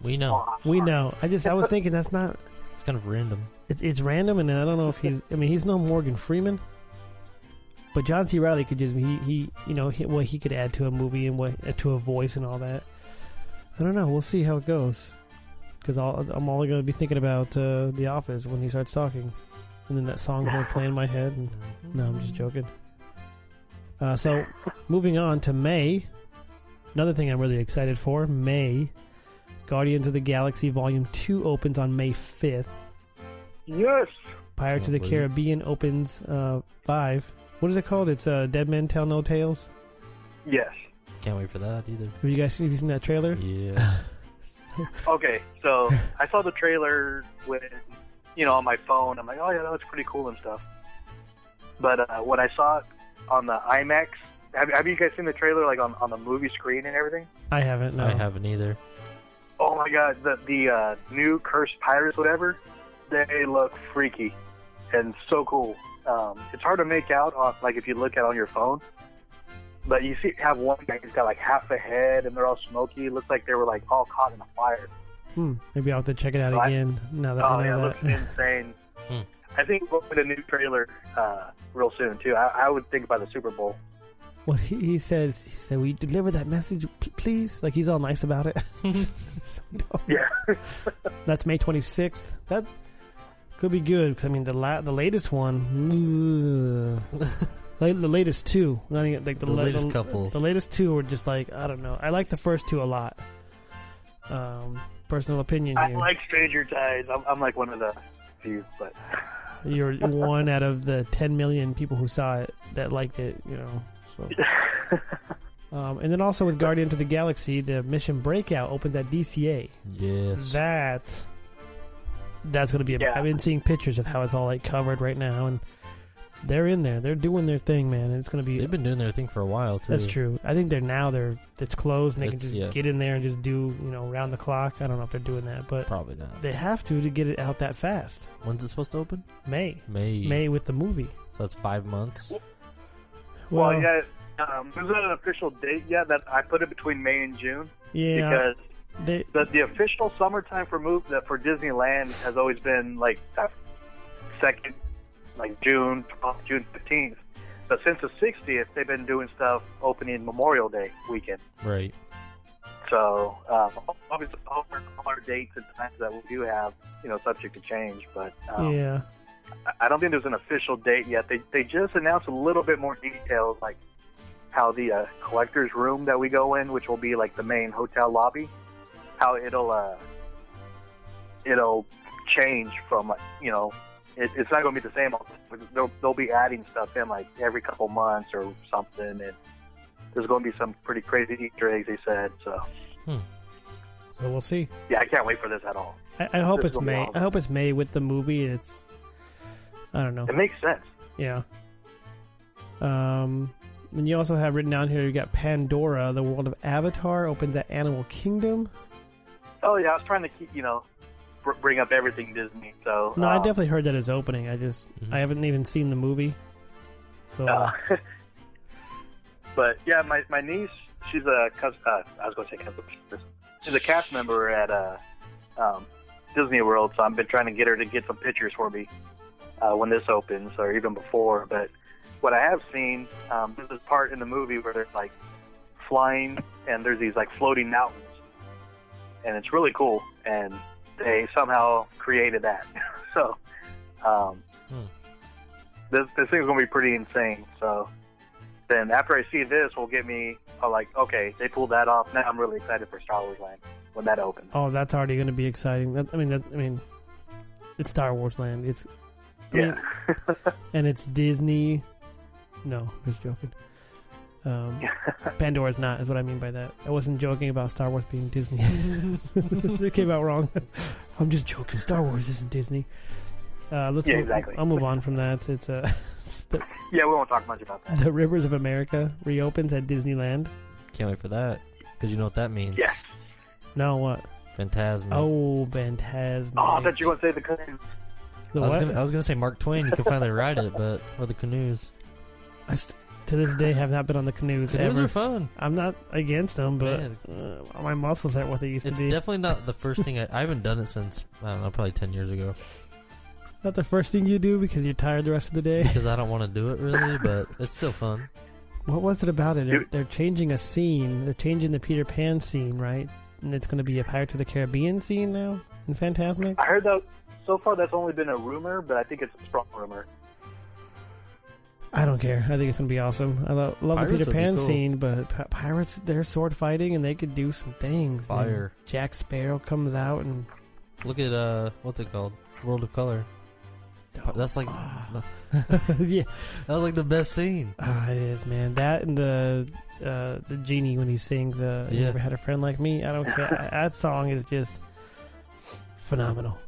S6: We know.
S5: We know. I just I was thinking that's not.
S6: It's kind of random.
S5: It's, it's random, and I don't know if he's. I mean, he's no Morgan Freeman, but John C. Reilly could just he he you know he, what he could add to a movie and what uh, to a voice and all that. I don't know. We'll see how it goes, because I'm only going to be thinking about uh, The Office when he starts talking, and then that song's going to play in my head. And, no, I'm just joking. Uh, so, moving on to May. Another thing I'm really excited for May. Guardians of the Galaxy Volume 2 opens on May 5th.
S12: Yes.
S5: Pirate to the
S6: wait.
S5: Caribbean opens uh, 5. What is it called? It's uh, Dead Men Tell No Tales.
S12: Yes.
S6: Can't wait for that either.
S5: Have you guys have you seen that trailer?
S6: Yeah. [laughs] [laughs]
S12: Okay, so I saw the trailer when you know, on my phone. I'm like, oh yeah, that looks pretty cool and stuff. But uh, when I saw it on the IMAX, have, have you guys seen the trailer like on, on the movie screen and everything?
S5: I haven't. No.
S6: I haven't either.
S12: Oh my god, the the uh, new cursed pirates, whatever, they look freaky and so cool. Um, it's hard to make out on like if you look at it on your phone, but you see have one guy who's got like half a head and they're all smoky. It looks like they were like all caught in a fire.
S5: Hmm. Maybe I'll have to check it out
S12: So I-
S5: again. Now that
S12: oh
S5: I
S12: yeah,
S5: know
S12: it looks insane. [laughs]
S6: Hmm.
S12: I think we'll get a new trailer uh, real soon too. I, I would think by the Super Bowl.
S5: What he, he says, he said, "We deliver that message, p- please." Like he's all nice about it. [laughs] So.
S12: Yeah. [laughs]
S5: That's May twenty sixth. That could be good. 'cause, I mean, the la- the latest one, ugh. Like the latest two, not even, like the,
S6: The
S5: la-
S6: latest couple.
S5: The latest two were just like I don't know. I like the first two a lot. Um, personal opinion
S12: I
S5: here.
S12: like Stranger Tides. I'm, I'm like one of the few, but [sighs]
S5: You're one out of the 10 million people who saw it that liked it, you know. So. [laughs] um, and then also with Guardians of the Galaxy, the Mission Breakout opens at DCA.
S6: Yes.
S5: That that's going to be. A,
S12: Yeah.
S5: I've been seeing pictures of how it's all like covered right now, and they're in there. They're doing their thing, man. And it's going to be.
S6: They've been doing their thing for a while too.
S5: That's true. I think they're now they're it's closed and they
S6: It's-
S5: can just
S6: yeah.
S5: get in there and just do you know round the clock. I don't know if they're doing that, but
S6: Probably not.
S5: they have to to get it out that fast.
S6: When's it supposed to open?
S5: May
S6: May.
S5: May with the movie.
S6: So that's five months.
S12: well, yeah. Um, there's not an official date yet. That I put it between May and June
S5: yeah.
S12: because
S5: They,
S12: the the official summertime for move that for Disneyland has always been like that second, like June, 12th, June fifteenth. But since the 60th, they've been doing stuff opening Memorial Day weekend.
S6: Right.
S12: So um, obviously, all our, all our dates and times that we do have, you know, subject to change. But um,
S5: yeah.
S12: I- I don't think there's an official date yet. They they just announced a little bit more details, like how the uh, collector's room that we go in, which will be like the main hotel lobby, how it'll uh, it'll change from you know, it, it's not going to be the same. all the time. They'll they'll be adding stuff in like every couple months or something, and there's going to be some pretty crazy Easter eggs. They said so.
S5: So we'll see.
S12: Yeah, I can't wait for this at all.
S5: I, I hope
S12: This
S5: it's May.
S12: awesome.
S5: I hope it's May with the movie. It's I don't know.
S12: It makes sense.
S5: Yeah. Um, and you also have written down here. You got Pandora, the world of Avatar, opens at Animal Kingdom.
S12: Oh yeah, I was trying to keep you know br- bring up everything Disney. So
S5: No, I
S12: um,
S5: definitely heard that it's opening. I just I haven't even seen the movie. So
S12: Uh, [laughs] but yeah, my, my niece, she's a uh, I was going to say cousin. She's a cast member at uh, um, Disney World, so I've been trying to get her to get some pictures for me uh, when this opens, or even before. But what I have seen, um, there's this part in the movie where there's like flying, and there's these like floating mountains, and it's really cool. And they somehow created that. [laughs] so um, this this thing's gonna be pretty insane. So then after I see this, will get me uh, like, okay, they pulled that off. Now I'm really excited for Star Wars Land when that opens.
S5: oh, that's already going to be exciting. That, I mean, that, I mean, it's Star Wars Land. It's I mean,
S12: Yeah. [laughs]
S5: and it's Disney. No, just joking. Um, [laughs] Pandora's not, is what I mean by that. I wasn't joking about Star Wars being Disney. [laughs] it came out wrong. I'm just joking. Star Wars isn't Disney. Uh, let's
S12: Yeah,
S5: move,
S12: exactly.
S5: I'll move on from that. It's, uh, it's [laughs] the,
S12: yeah, we won't talk much about that.
S5: the Rivers of America reopens at Disneyland.
S6: Can't wait for that. Because you know what that means.
S12: Yeah.
S5: No, what?
S6: Phantasm.
S5: Oh, Phantasm.
S12: Oh, I thought you were going to say the canoes.
S5: The
S6: I was gonna I was gonna say Mark Twain. You can finally ride it, but or the canoes.
S5: I st- to this day have not been on the canoes,
S6: Canoes
S5: ever.
S6: are fun.
S5: I'm not against them, but uh, my muscles aren't what they used
S6: It's
S5: to be.
S6: It's definitely not the first thing [laughs] I, I haven't done it since I don't know, probably ten years ago.
S5: not the first thing you do because you're tired the rest of the day.
S6: Because I don't want to do it really, but it's still fun.
S5: What was it about it? They're, they're changing a scene. They're changing the Peter Pan scene, right? And it's going to be a Pirates of the Caribbean scene now in Fantasmic.
S12: I heard that so far that's only been a rumor, but I think it's a strong rumor.
S5: I don't care. I think it's going to be awesome. I lo- love
S6: Pirates
S5: the Peter Pan
S6: cool.
S5: scene, but pi- pirates, they're sword fighting and they could do some things. Then
S6: Fire.
S5: Jack Sparrow comes out and
S6: Look at uh, what's it called? World of Color. That's like, [laughs]
S5: yeah,
S6: that was like the best scene.
S5: Ah, it is, man. That and the uh, the genie when he sings, uh, "You
S6: Yeah.
S5: never had a friend like me." I don't care. [laughs] that song is just phenomenal.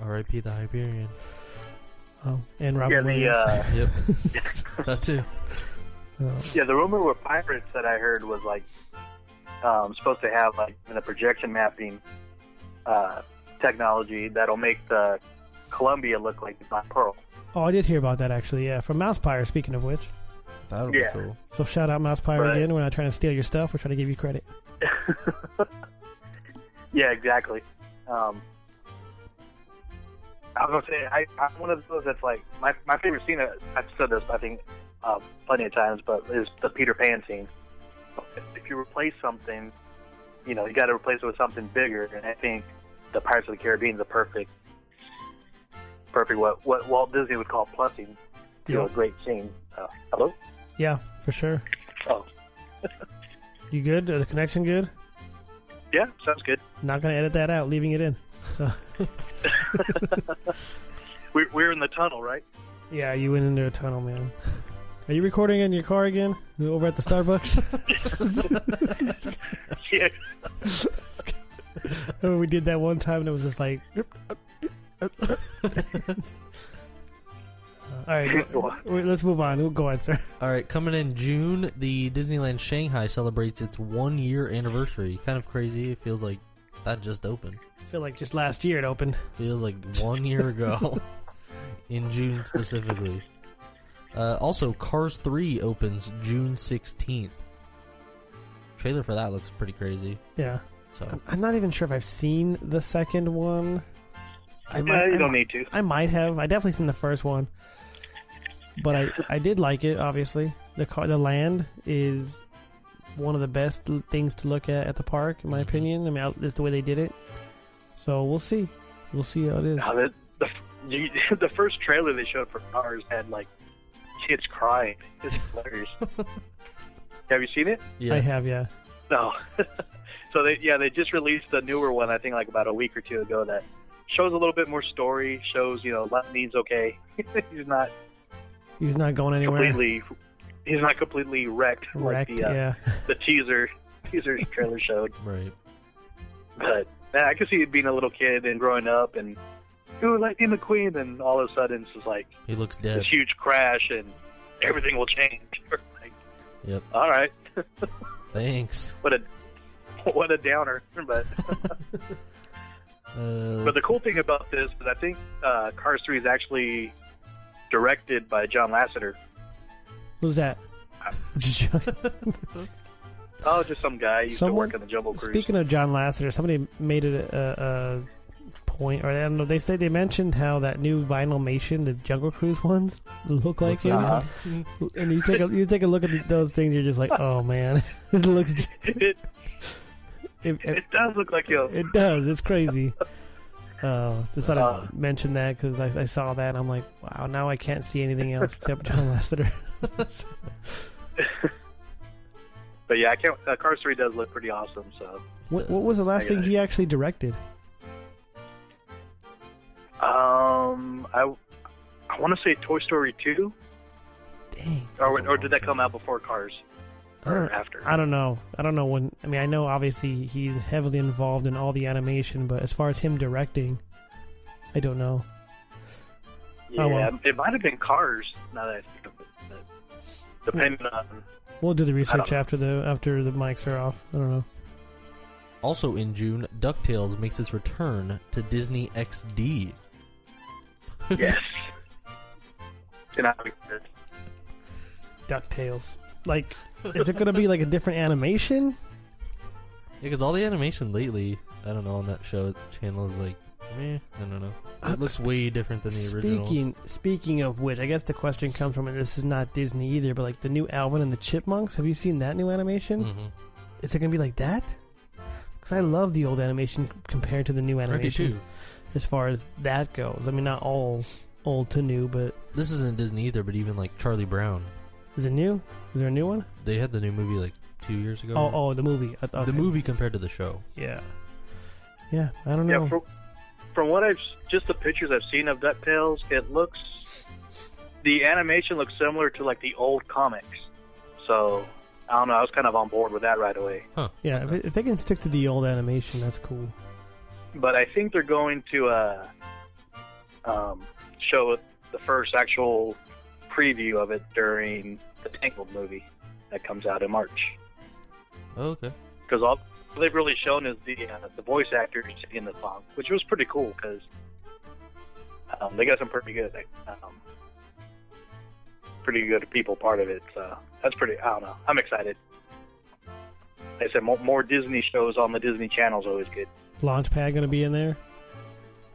S6: R.I.P. the Hyperion.
S5: Oh, and
S12: Yeah,
S5: Robin
S12: the
S5: Williams.
S12: uh, [laughs]
S6: Yep. [laughs] that too.
S5: Oh.
S12: yeah, the rumor with pirates that I heard was like um, supposed to have like the projection mapping uh, technology that'll make the Columbia look like the Black Pearl.
S5: Oh, I did hear about that actually. Yeah, from Mouse Pyre. Speaking of which,
S6: That would
S12: Yeah.
S6: be cool.
S5: so shout out Mouse Pyre
S12: Right.
S5: again. We're not trying to steal your stuff. We're trying to give you credit. [laughs]
S12: Yeah, exactly. Um, I was gonna say I, I'm one of those that's like my my favorite scene. uh, I've said this I think uh, plenty of times, but is the Peter Pan scene. If you replace something, you know you got to replace it with something bigger, and I think the Pirates of the Caribbean is the perfect, perfect what what Walt Disney would call plussing to
S5: Yeah.
S12: a great scene. Uh, hello.
S5: Yeah, for sure.
S12: Oh, [laughs]
S5: You good? Are the connection good?
S12: yeah, sounds good.
S5: Not gonna edit that out. Leaving it in. So [laughs]
S12: We're we're in the tunnel, right?
S5: yeah, you went into a tunnel, man. Are you recording in your car again? Over at the Starbucks? [laughs]
S12: yeah. [laughs]
S5: Oh, we did that one time and it was just like. All right, go- let's move on. Go on, sir.
S6: All right, coming in June, the Disneyland Shanghai celebrates its one year anniversary. Kind of crazy. It feels like that just opened.
S5: I feel like just last year it opened.
S6: Feels like one year [laughs] ago, in June specifically. Uh, also, Cars 3 opens June 16th. Trailer for that looks pretty crazy.
S5: Yeah.
S6: So
S5: I'm- I'm not even sure if I've seen the second one. I
S12: Yeah, you don't need to.
S5: I might have. I definitely seen the first one, but I I did like it. Obviously, the car, the land is one of the best things to look at at the park, in my
S12: Mm-hmm.
S5: opinion. I mean, I- that's the way they did it. So we'll see. We'll see how it is.
S12: Now, the, the, you, [laughs] the first trailer they showed for Cars had like kids crying. It's hilarious. [laughs] have you seen it?
S5: Yeah, I have, yeah.
S12: No. [laughs] so they yeah they just released a newer one I think like about a week or two ago that shows a little bit more story. Shows you know Lightning's okay. he's not
S5: He's not going anywhere.
S12: completely he's not completely wrecked,
S5: Wrecked,
S12: like the uh,
S5: yeah. [laughs]
S12: the teaser teaser trailer showed. [laughs]
S6: Right.
S12: But man, I could see it being a little kid and growing up and ooh Lightning McQueen and all of a sudden it's just like
S6: He looks dead.
S12: this huge crash and everything will change. [laughs] like,
S6: Yep.
S12: all right.
S6: Thanks.
S12: what a what a downer. But
S6: Uh,
S12: but the cool thing about this is I think uh, Cars Three is actually directed by John Lasseter.
S5: Who's that? [laughs] Just. [laughs]
S12: Oh, just some guy used to work on the Jungle Cruise.
S5: Speaking of John Lasseter, somebody made it a, a point, or I don't know. They say they mentioned how that new Vinylmation, the Jungle Cruise ones, look like him.
S12: like [laughs]
S5: And you take a you take a look at the, those things, you're just like, oh man, it looks.
S12: it,
S5: It,
S12: it does look like him.
S5: It does. It's crazy. Uh, just thought
S12: Uh.
S5: I'd mention that because I, I saw that and I'm like, wow, now I can't see anything else except John Lasseter.
S12: But yeah, I can't. Uh, Cars Three does look pretty awesome. So
S5: what, what was the last thing he actually directed?
S12: um, I I want to say Toy Story Two.
S5: Dang.
S12: Or or did that come out before Cars?
S5: I don't,
S12: after.
S5: I don't know. I don't know when. I mean, I know obviously he's heavily involved in all the animation, but as far as him directing, I don't know.
S12: Yeah,
S5: Oh, well.
S12: it might have been Cars. Now that I think of it, depending on
S5: We'll do the research after the after the mics are off. I don't know.
S6: Also in June, DuckTales makes its return to Disney XD.
S12: yes. [laughs] And I-
S5: Ducktales. Like, is it going to be like a different animation?
S6: Yeah, because all the animation lately, I don't know, on that show channel is like, meh, I don't know. It looks way different than the original.
S5: Speaking speaking of which, I guess the question comes from, and this is not Disney either, but like the new Alvin and the Chipmunks. Have you seen that new animation?
S6: Mhm.
S5: Is it going to be like that? Because I love the old animation compared to the new
S6: I do
S5: animation.
S6: too.
S5: As far as that goes, I mean, not all old to new, but
S6: This isn't Disney either, but even like Charlie Brown.
S5: is it new? Is there a new one?
S6: They had the new movie like two years ago.
S5: Oh, oh, the movie. Uh,
S6: The movie compared to the show.
S5: Yeah. Yeah, I don't
S12: yeah,
S5: know.
S12: From, from what I've just the pictures I've seen of Ducktales, it looks the animation looks similar to like the old comics. So I don't know. I was kind of on board with that right away.
S5: yeah, if, if they can stick to the old animation, that's cool.
S12: But I think they're going to uh, um, show the first actual preview of it during the Tangled movie that comes out in March.
S6: Oh, okay.
S12: Because all they've really shown is the uh, the voice actors in the song, which was pretty cool because um, they got some pretty good um, pretty good people part of it. So that's pretty. I don't know. I'm excited. Like I said more, more Disney shows on the Disney Channel is always good.
S5: Launchpad going to be in there.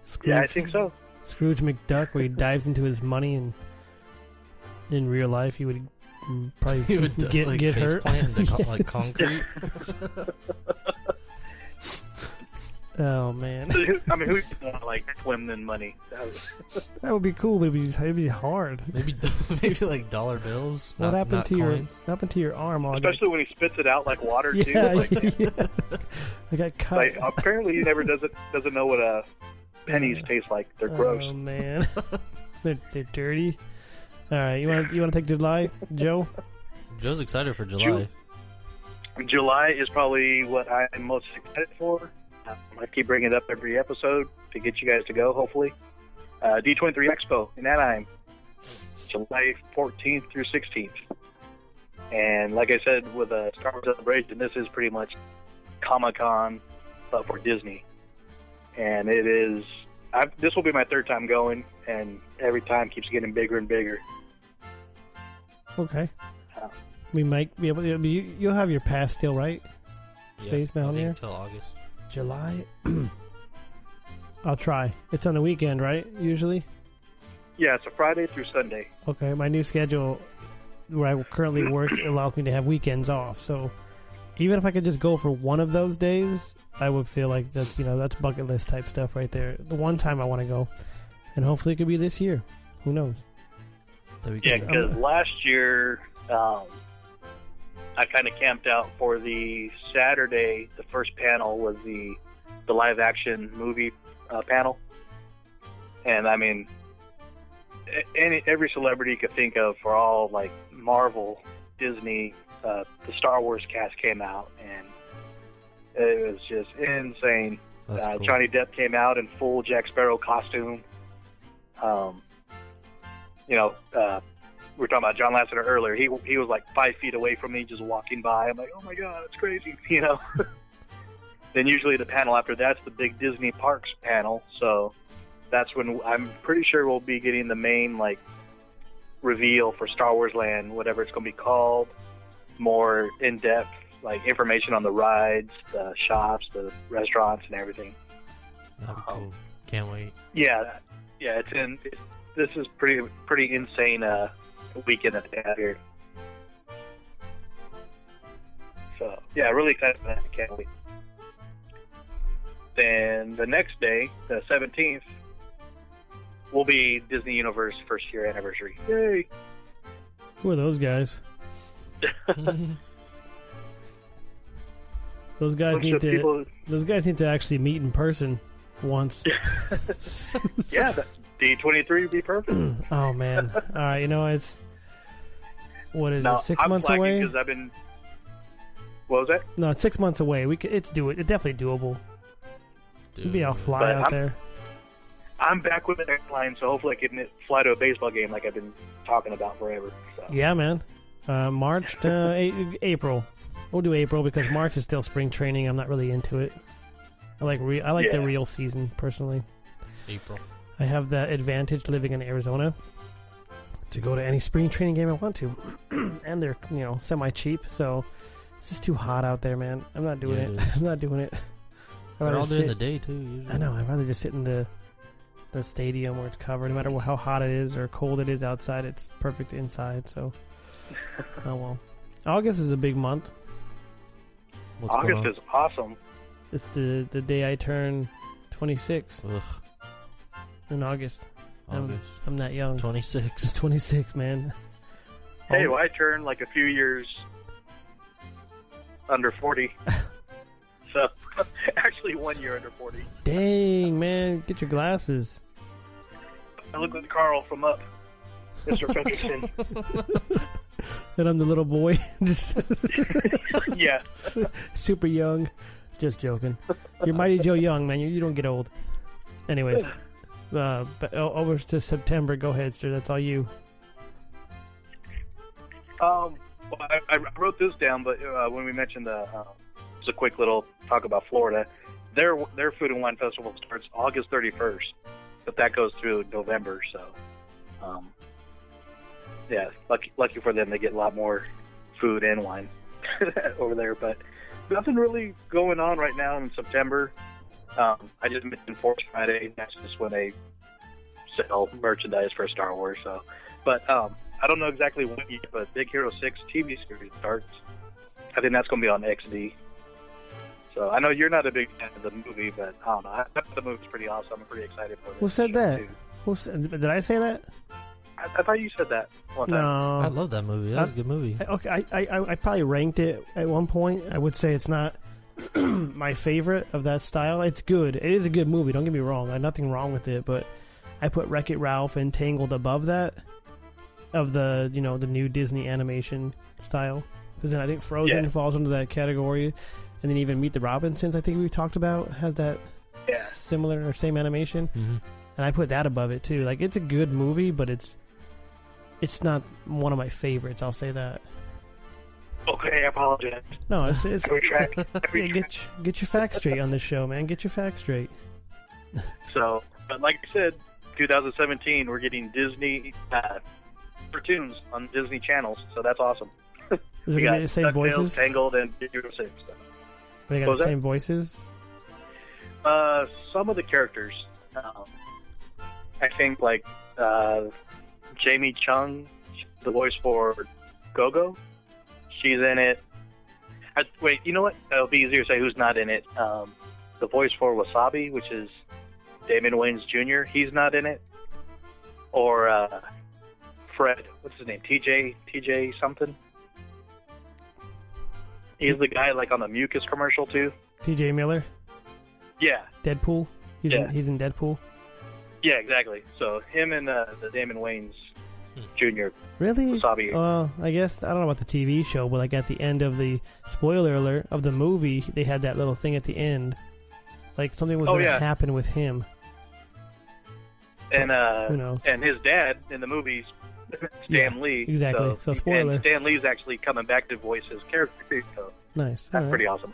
S5: Scrooge,
S12: Yeah, I think so.
S5: Scrooge McDuck, where he dives into his money, and in real life he would [laughs] probably
S6: He would,
S5: get
S6: like,
S5: get
S6: face
S5: hurt.
S6: plant into co- like concrete. [laughs] [laughs]
S5: oh man, [laughs]
S12: I mean, who doesn't want to like swim in money? That was- [laughs]
S5: that would be cool, but it'd be, it'd be hard.
S6: Maybe [laughs] maybe like dollar bills.
S5: What
S6: not-
S5: happened
S6: not
S5: to your what happened to your arm? All
S12: Especially when he spits it out like water too.
S5: yeah,
S12: Like,
S5: yes. I got cut.
S12: like apparently he never doesn't doesn't know what uh, pennies taste like. They're gross.
S5: Oh man, they're, they're dirty. All right, you want you want to take July, Joe?
S6: Joe's excited for July.
S12: July is probably what I'm most excited for. I keep bringing it up every episode to get you guys to go, hopefully. Uh, D23 Expo in Anaheim, July 14th through 16th. And like I said, with a Star Wars Celebration, this is pretty much Comic Con, but for Disney. And it is, I've, this will be my third time going, and every time keeps getting bigger and bigger.
S5: Okay.
S12: Uh,
S5: We might be able to. You, you'll have your pass still, right?
S6: Yeah,
S5: Space
S6: I
S5: Mountaineer.
S6: until August.
S5: July. [clears throat] I'll try. It's on the weekend, right? Usually.
S12: Yeah, it's a Friday through Sunday.
S5: Okay. My new schedule, where I currently work, [clears throat] allows me to have weekends off. So, even if I could just go for one of those days, I would feel like that's you know that's bucket list type stuff right there. The one time I want to go, and hopefully it could be this year. Who knows?
S6: That'd
S12: Yeah, because last year um, I kind of camped out for the Saturday. The first panel was the the live action movie uh, panel, and I mean, any every celebrity you could think of for all like Marvel, Disney, uh, the Star Wars cast came out, and it was just insane.
S6: That's
S12: Uh,
S6: cool.
S12: Johnny Depp came out in full Jack Sparrow costume. Um, you know, uh, we were talking about John Lasseter earlier. He he was like five feet away from me, just walking by. I'm like, oh my god, it's crazy, [laughs] you know. [laughs] then usually the panel after that's the big Disney Parks panel. So that's when I'm pretty sure we'll be getting the main like reveal for Star Wars Land, whatever it's going to be called. More in depth like information on the rides, the shops, the restaurants, and everything.
S6: That'd be cool. Can't wait.
S12: Yeah, yeah, it's in. It, this is pretty pretty insane uh, weekend that they have here. So yeah, really excited for that. Can't wait. Then the next day, the seventeenth, will be Disney Universe first year anniversary. Yay!
S5: Who are those guys? [laughs] Those guys need to.
S12: people-
S5: Those guys need to actually meet in person once. [laughs]
S12: Yeah, the D twenty three would be perfect. [clears throat]
S5: oh man! [laughs] All right, you know it's what is
S12: no,
S5: it? 6
S12: I'm
S5: months away?
S12: because I've been. What was that?
S5: No, it's six months away. We could, it's do it. It's definitely doable. Maybe I'll fly
S12: But
S5: out
S12: I'm-
S5: there.
S12: I'm back with the airline, so hopefully I can fly to a baseball game like I've been talking about forever. So.
S5: Yeah, man. Uh, March to [laughs] a- April. We'll do April because March is still spring training. I'm not really into it. I like re- I like the real season personally.
S6: April.
S5: I have the advantage living in Arizona to go to any spring training game I want to, [clears throat] and they're you know semi cheap. So it's just too hot out there, man. I'm not doing
S6: Yeah,
S5: it.
S6: it [laughs] is.
S5: I'm not doing it. I'd
S6: They're all during
S5: sit-
S6: the day too. Usually.
S5: I know. I'd rather just sit in the the stadium where it's covered. No matter how hot it is or cold it is outside, it's perfect inside. So, [laughs] oh well. August is a big month.
S6: What's going
S12: August
S6: on?
S12: is awesome.
S5: It's the the day I turn 26
S6: Ugh.
S5: in August. I'm,
S6: August.
S5: I'm that young.
S6: 26. [laughs]
S5: 26, man.
S12: Hey,
S5: Oh,
S12: well, I turned like a few years under 40. [laughs] so, [laughs] actually, one year under 40.
S5: Dang, man. Get your glasses.
S12: I look like Carl from Up, Mr. Fredricksen.
S5: And I'm the little boy. Just
S12: yeah.
S5: super young. Just joking. You're Mighty Joe Young, man. You, you don't get old. Anyways. Uh, but o- over to September. Go ahead, sir. That's all you.
S12: Um, well, I, I wrote this down, but uh, when we mentioned the, uh, a quick little talk about Florida, their their food and wine festival starts August 31st, but that goes through November. So, um, yeah, lucky lucky for them, they get a lot more food and wine [laughs] over there. But nothing really going on right now in September. Um, I just mentioned Force Friday. That's just when they sell merchandise for Star Wars. So, but um, I don't know exactly when yet, but Big Hero 6 TV series starts. I think that's going to be on XD. So I know you're not a big fan of the movie, but I don't know. I thought the movie's pretty awesome. I'm pretty excited for it.
S5: Who said that? Who said, did I say that?
S12: I, I thought you said that one time.
S5: No.
S6: I love that movie. That was a good movie.
S5: I- Okay, I, I, I- I probably ranked it at one point. I would say it's not [clears throat] my favorite of that style. It's good. It is a good movie. Don't get me wrong. There's nothing wrong with it, but I put Wreck It Ralph and Tangled above that of the you know the new Disney animation style. Because then I think Frozen
S12: Yeah.
S5: falls under that category, and then even Meet the Robinsons. I think we talked about has that similar or same animation, mm-hmm. and I put that above it too. Like it's a good movie, but it's it's not one of my favorites. I'll say that.
S12: Okay, I apologize.
S5: No, it's, it's
S12: retract. [laughs]
S5: yeah, get your- get your facts straight on this show, man. Get your facts straight. [laughs]
S12: So, but like I said, 2017, we're getting Disney uh, cartoons on Disney channels, so that's awesome. [laughs]
S5: Is
S12: we
S5: it
S12: got
S5: the same
S12: DuckTales,
S5: voices?
S12: Tangled, and Big 6. So.
S5: They got
S12: What
S5: the
S12: that?
S5: same voices.
S12: Uh, some of the characters, um, I think, like uh, Jamie Chung, the voice for Gogo, she's in it. I, wait, you know what? It'll be easier to say who's not in it. Um, the voice for Wasabi, which is Damon Wayans Jr., he's not in it. Or uh, Fred, what's his name? TJ, TJ something. He's the guy like on the mucus commercial too.
S5: T.J. Miller,
S12: Yeah,
S5: Deadpool. He's
S12: Yeah.
S5: in, he's in Deadpool.
S12: Yeah, exactly. So him and uh, the Damon Wayans Jr.
S5: Really?
S12: Wasabi.
S5: Well, I guess I don't know about the TV show, but like at the end of the spoiler alert of the movie, they had that little thing at the end, like something was
S12: Oh,
S5: going to
S12: yeah.
S5: happen with him.
S12: and uh,
S5: Who knows?
S12: and his dad in the movies, Stan
S5: Yeah,
S12: Lee.
S5: exactly. So, spoiler.
S12: And Stan Lee's actually coming back to voice his character. So
S5: Nice.
S12: that's
S5: right.
S12: pretty awesome.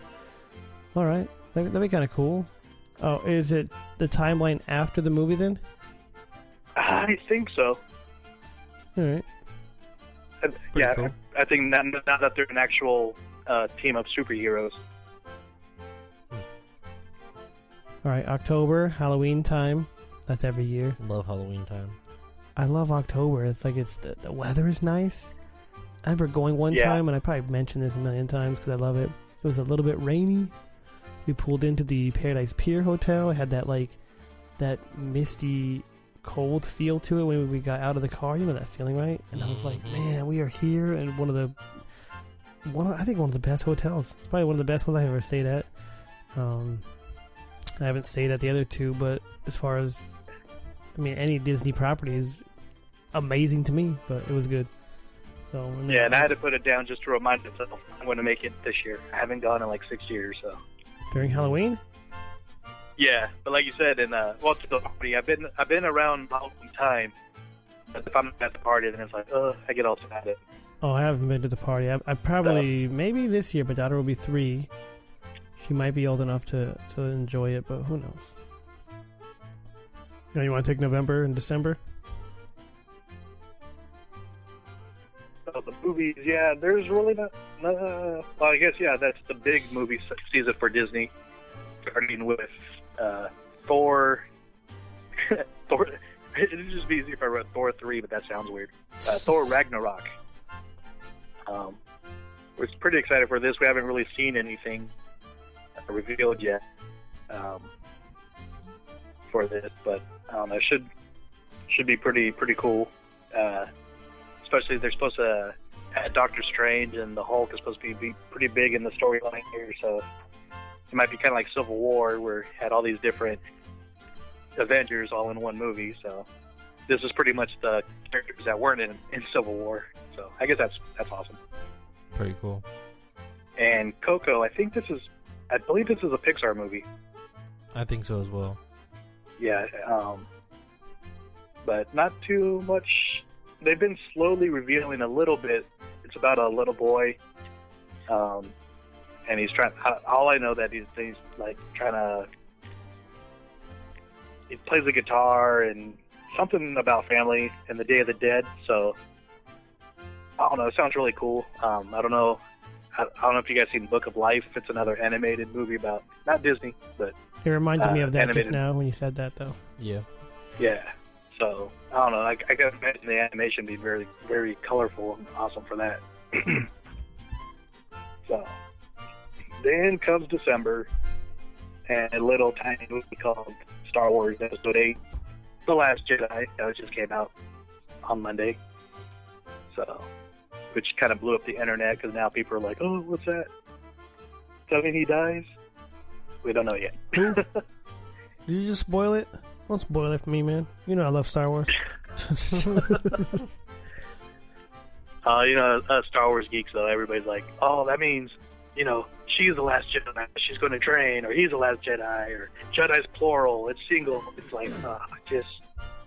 S5: All right, that, that'd be kind of cool. Oh, is it the timeline after the movie then?
S12: I think so.
S5: All right.
S12: Uh, yeah,
S5: cool.
S12: I, I think now, now that they're an actual uh, team of superheroes.
S5: All right, October, Halloween time. That's every year.
S6: Love Halloween time.
S5: I love October. It's like it's the, the weather is nice. I remember going one
S6: Yeah.
S5: time, and I probably mentioned this a million times because I love it. It was a little bit rainy. We pulled into the Paradise Pier Hotel. It had that like that misty, cold feel to it when we got out of the car. You know that feeling, right? And I was like, man, we are here, in one of the one, I think one of the best hotels. It's probably one of the best ones I've ever stayed at. Um, I haven't stayed at the other two, but as far as I mean, any Disney property is amazing to me, but it was good. So and
S12: Yeah, and I had to put it down just to remind myself I'm going to make it this year. I haven't gone in like six years, so.
S5: during Halloween.
S12: Yeah, but like you said, in uh, well, to the party, I've been I've been around a long time. But if I'm at the party, then it's like, uh, I get all sad.
S5: Oh, I haven't been to the party. I, I probably maybe this year. My daughter will be three. She might be old enough to to enjoy it, but who knows? You know, you want to take November and December?
S12: So the movies, yeah, there's really not. Uh, well, I guess yeah, that's the big movie season for Disney, starting with uh, Thor. [laughs] Thor. It'd just be easier if I wrote Thor three, but that sounds weird. Uh, Thor Ragnarok. Um, we're pretty excited for this. We haven't really seen anything uh, revealed yet um, for this, but um, it should should be pretty pretty cool. Uh, especially they're supposed to add Doctor Strange and the Hulk is supposed to be, be pretty big in the storyline here, so it might be kind of like Civil War, where it had all these different Avengers all in one movie. So this is pretty much the characters that weren't in, in Civil War. So I guess that's that's awesome.
S6: Pretty cool.
S12: And Coco, I think this is, I believe this is a Pixar movie.
S6: I think so as well.
S12: Yeah, um, but not too much. They've been slowly revealing a little bit. It's about a little boy, um, and he's trying. All I know that he's, he's like trying to. He plays the guitar and something about family and the Day of the Dead. So I don't know. It sounds really cool. Um, I don't know. I, I don't know if you guys seen Book of Life. It's another animated movie about not Disney, but
S5: It reminded me
S12: uh,
S5: of that just now when you said that, though.
S6: Yeah.
S12: Yeah. So I don't know. I, I can imagine the animation being very, very colorful and awesome for that. [clears throat] so then comes December, and a little tiny movie called Star Wars Episode Eight: The Last Jedi that just came out on Monday. So, which kind of blew up the internet because now people are like, "Oh, what's that? Does that mean he dies?" We don't know yet. [laughs]
S5: Did you just spoil it? Don't spoil it for me, man. You know I love Star Wars. [laughs] [laughs]
S12: Uh, you know, uh, Star Wars geeks though, everybody's like, "Oh, that means, you know, she's the last Jedi. She's going to train, or he's the last Jedi, or Jedi's plural. It's single. It's like, uh, just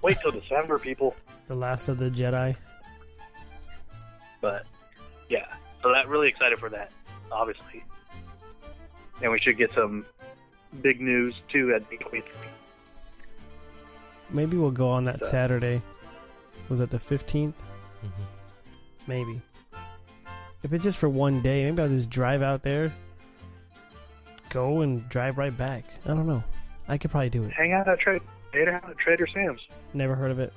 S12: wait till December, people."
S5: the Last of the Jedi.
S12: But yeah, so that really excited for that, obviously. And we should get some big news too at D23.
S5: Maybe we'll go on that
S12: So-
S5: Saturday. Was it the 15th?
S6: Mhm.
S5: Maybe. If it's just for one day, maybe I'll just drive out there, go and drive right back. I don't know. I could probably do it.
S12: Hang out at Trader, hang out at Trader Sam's.
S5: Never heard of it.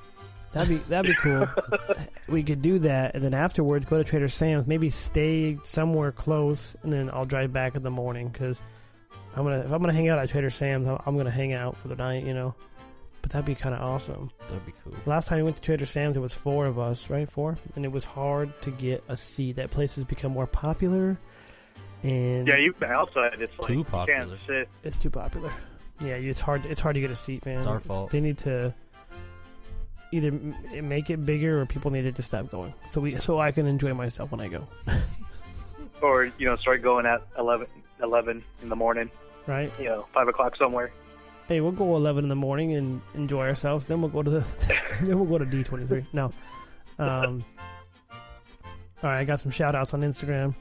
S5: That'd be that'd be cool. [laughs] we could do that, and then afterwards go to Trader Sam's. Maybe stay somewhere close, and then I'll drive back in the morning. Because I'm gonna if I'm gonna hang out at Trader Sam's, I'm- I'm gonna hang out for the night. You know. But that'd be kind of awesome.
S6: That'd be cool.
S5: Last time we went to Trader Sam's, it was four of us, right? Four, and it was hard to get a seat. That place has become more popular, and
S12: Yeah, you've outside. It's like
S6: Too
S12: you
S6: popular.
S12: can't
S5: it's too popular. Yeah, it's hard. It's hard to get a seat, man.
S6: It's our fault.
S5: They need to either make it bigger or people need it to stop going, so we so I can enjoy myself when I go. [laughs]
S12: or you know start going at 11, 11 in the morning
S5: Right?
S12: you know five o'clock somewhere
S5: Hey, we'll go eleven in the morning and enjoy ourselves. Then we'll go to the [laughs] then we'll go to D twenty three. No. [laughs] Um, all right, I got some shout outs on Instagram.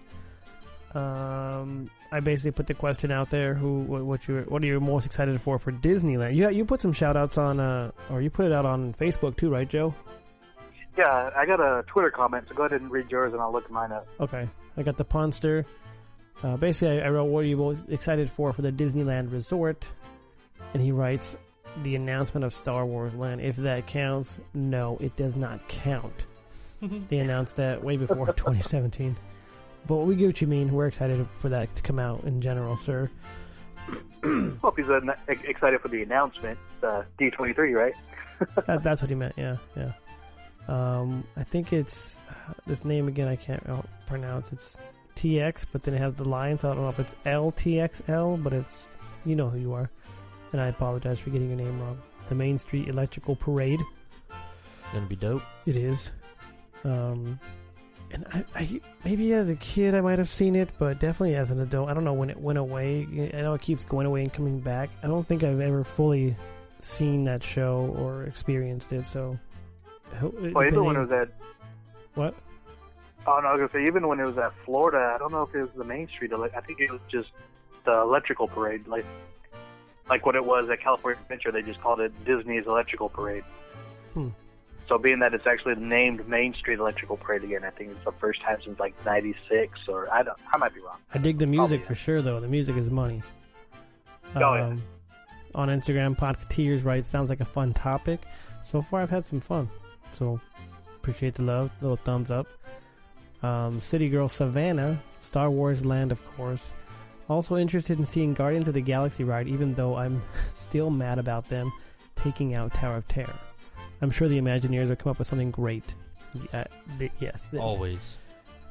S5: Um, I basically put the question out there: Who, what, what you, what are you most excited for for Disneyland? Yeah, you put some shout outs on, uh, or you put it out on Facebook too, right, Joe?
S12: yeah i got a twitter comment so go ahead and read yours and i'll look mine up
S5: Okay, I got the Ponster. Uh, basically, I, I wrote, "What are you most excited for for the Disneyland Resort?" And he writes, "The announcement of Star Wars Land. If that counts, no, it does not count. [laughs] they announced that way before [laughs] 2017. But we get what you mean. We're excited for that to come out in general, sir.
S12: hope he's uh, excited for the announcement uh, d23 right [laughs]
S5: that, that's what he meant. Yeah, yeah. Um, I think it's this name again. I can't uh, pronounce. It's TX, but then it has the line, so I don't know if it's LTXL, but it's you know who you are. And I apologize for getting your name wrong. The Main Street Electrical Parade.
S6: Gonna be dope.
S5: It is. Um, and I, I maybe as a kid I might have seen it, but definitely as an adult, I don't know when it went away. I know it keeps going away and coming back. I don't think I've ever fully seen that show or experienced it. So, ho-
S12: well even when it was at
S5: what?
S12: oh no i was gonna say even when it was at florida i don't know if it was the main street i think it was just the electrical parade like like what it was at california adventure they just called it disney's electrical parade
S5: Hmm.
S12: So being that it's actually named main street electrical parade again i think it's the first time since like 96 or i don't i might be wrong
S5: I dig the music for sure, though. The music is money. Um,
S12: Oh, yeah.
S5: On Instagram, Podcateers right sounds like a fun topic. So far, I've had some fun. So appreciate the love. Little thumbs up. Um, City Girl Savannah, Star Wars Land, of course. Also interested in seeing Guardians of the Galaxy ride, even though I'm [laughs] still mad about them taking out Tower of Terror. I'm sure the Imagineers will come up with something great. Yeah, they- yes, they-
S6: Always.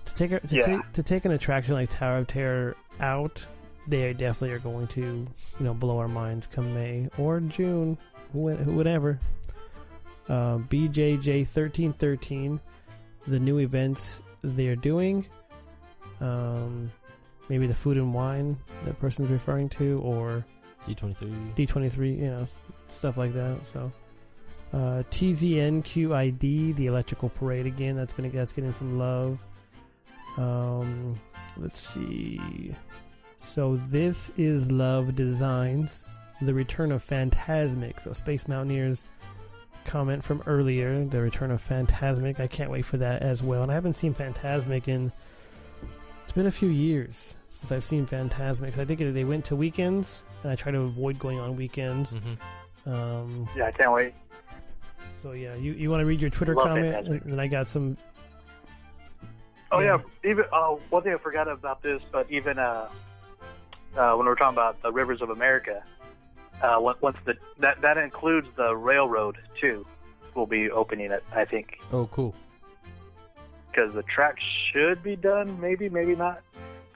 S5: to take a, to,
S12: Yeah.
S5: take to take an attraction like Tower of Terror out, they definitely are going to you know blow our minds come May or June, wh- whatever. Uh, BJJ thirteen thirteen, the new events they're doing. Um, maybe the food and wine that person's referring to, or
S6: D23.
S5: D twenty three, you know, stuff like that. So, Uh, TZNQID, the Electrical Parade again. That's gonna that's getting some love. Um, let's see. So this is Love Designs, the return of Fantasmic. So Space Mountaineers comment from earlier, the return of Fantasmic. I can't wait for that as well. And I haven't seen Fantasmic in it's been a few years since I've seen Fantasmic. I think they went to weekends, and I try to avoid going on weekends.
S6: Mm-hmm.
S5: Um,
S12: Yeah, I can't wait.
S5: So yeah, you, you want to read your Twitter
S12: Love
S5: comment,
S12: Fantasmic.
S5: and then I got some.
S12: Oh
S5: Yeah.
S12: yeah, even oh one thing I forgot about this, but even uh, uh, when we're talking about the rivers of America, uh, once the that that includes the railroad too, will be opening it. I think
S6: Oh, cool.
S12: because the track should be done, maybe maybe not,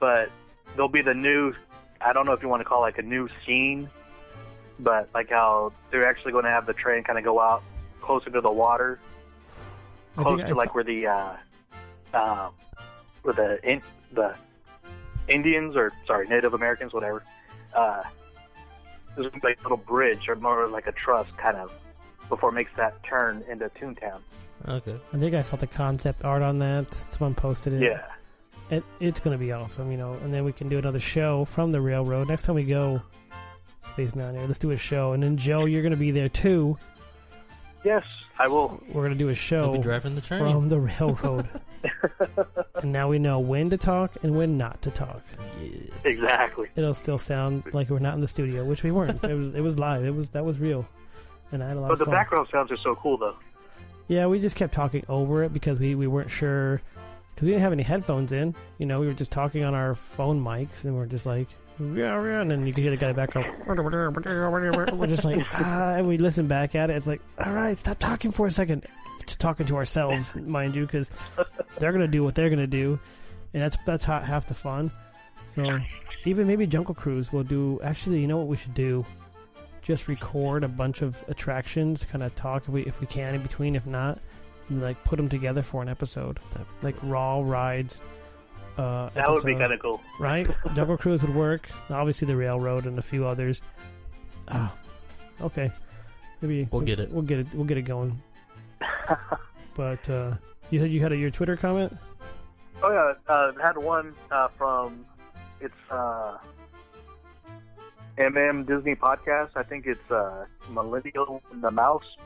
S12: but there'll be the new. I don't know if you want to call it like a new scene, but like how they're actually going to have the train kind of go out closer to the water, close
S5: I
S12: to like
S5: saw-
S12: where the uh, um, where the in, the Indians or sorry Native Americans, whatever. Uh, there's like a little bridge or more like a truss kind of before it makes that turn into Toontown.
S6: Okay.
S5: I think I saw the concept art on that. Someone posted it.
S12: Yeah.
S5: It, it's going to be awesome, you know. And then we can do another show from the railroad next time we go. Space Mountaineer. Let's do a show, and then Joe, you're going to be there too.
S12: Yes, I will.
S5: We're going to do a show
S6: You'll be driving the train.
S5: from the railroad. [laughs] and now we know when to talk and when not to talk.
S6: Yes.
S12: Exactly.
S5: It'll still sound like we're not in the studio, which we weren't. it was it was live. It was that was real, and I had a lot
S12: But
S5: of
S12: the
S5: fun.
S12: background sounds are so cool though.
S5: Yeah, we just kept talking over it because we, we weren't sure because we didn't have any headphones in. You know, we were just talking on our phone mics, and we're just like, yeah, yeah, and then you could hear the guy back go, we're just like, [laughs] ah, and we listen back at it. It's like, all right, stop talking for a second. Just talking to ourselves, mind you, because they're gonna do what they're gonna do, and that's that's ha- half the fun. So even maybe Jungle Cruise will do. Actually, you know what we should do? Just record a bunch of attractions, kind of talk if we if we can in between. If not, and, like put them together for an episode, like raw rides. Uh,
S12: That would be kind of cool.
S5: right? [laughs] Jungle Cruise would work. Obviously, the railroad and a few others. Oh, okay. Maybe
S6: We'll get it.
S5: We'll get it. We'll get it going. [laughs] but uh, you had you had a, your Twitter comment.
S12: Oh yeah, uh, had one uh, from it's uh, MM Disney podcast. I think it's uh, Millennial and the Mouse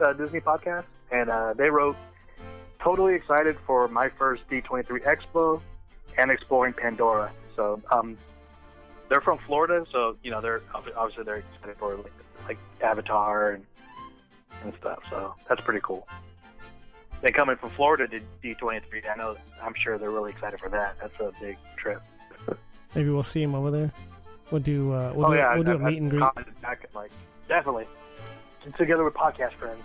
S12: uh, Disney podcast, and uh, they wrote, "Totally excited for my first D23 Expo and exploring Pandora." So um, they're from Florida, so you know they're obviously they're excited for like, like Avatar and and stuff. So that's pretty cool. They coming from Florida to D23. I know. I'm sure they're really excited for that. That's a big trip. [laughs]
S5: Maybe we'll see them over there. We'll do. Uh, we'll
S12: oh
S5: do,
S12: yeah,
S5: we'll do
S12: I-
S5: a
S12: I
S5: meet and greet.
S12: Like definitely together with podcast friends.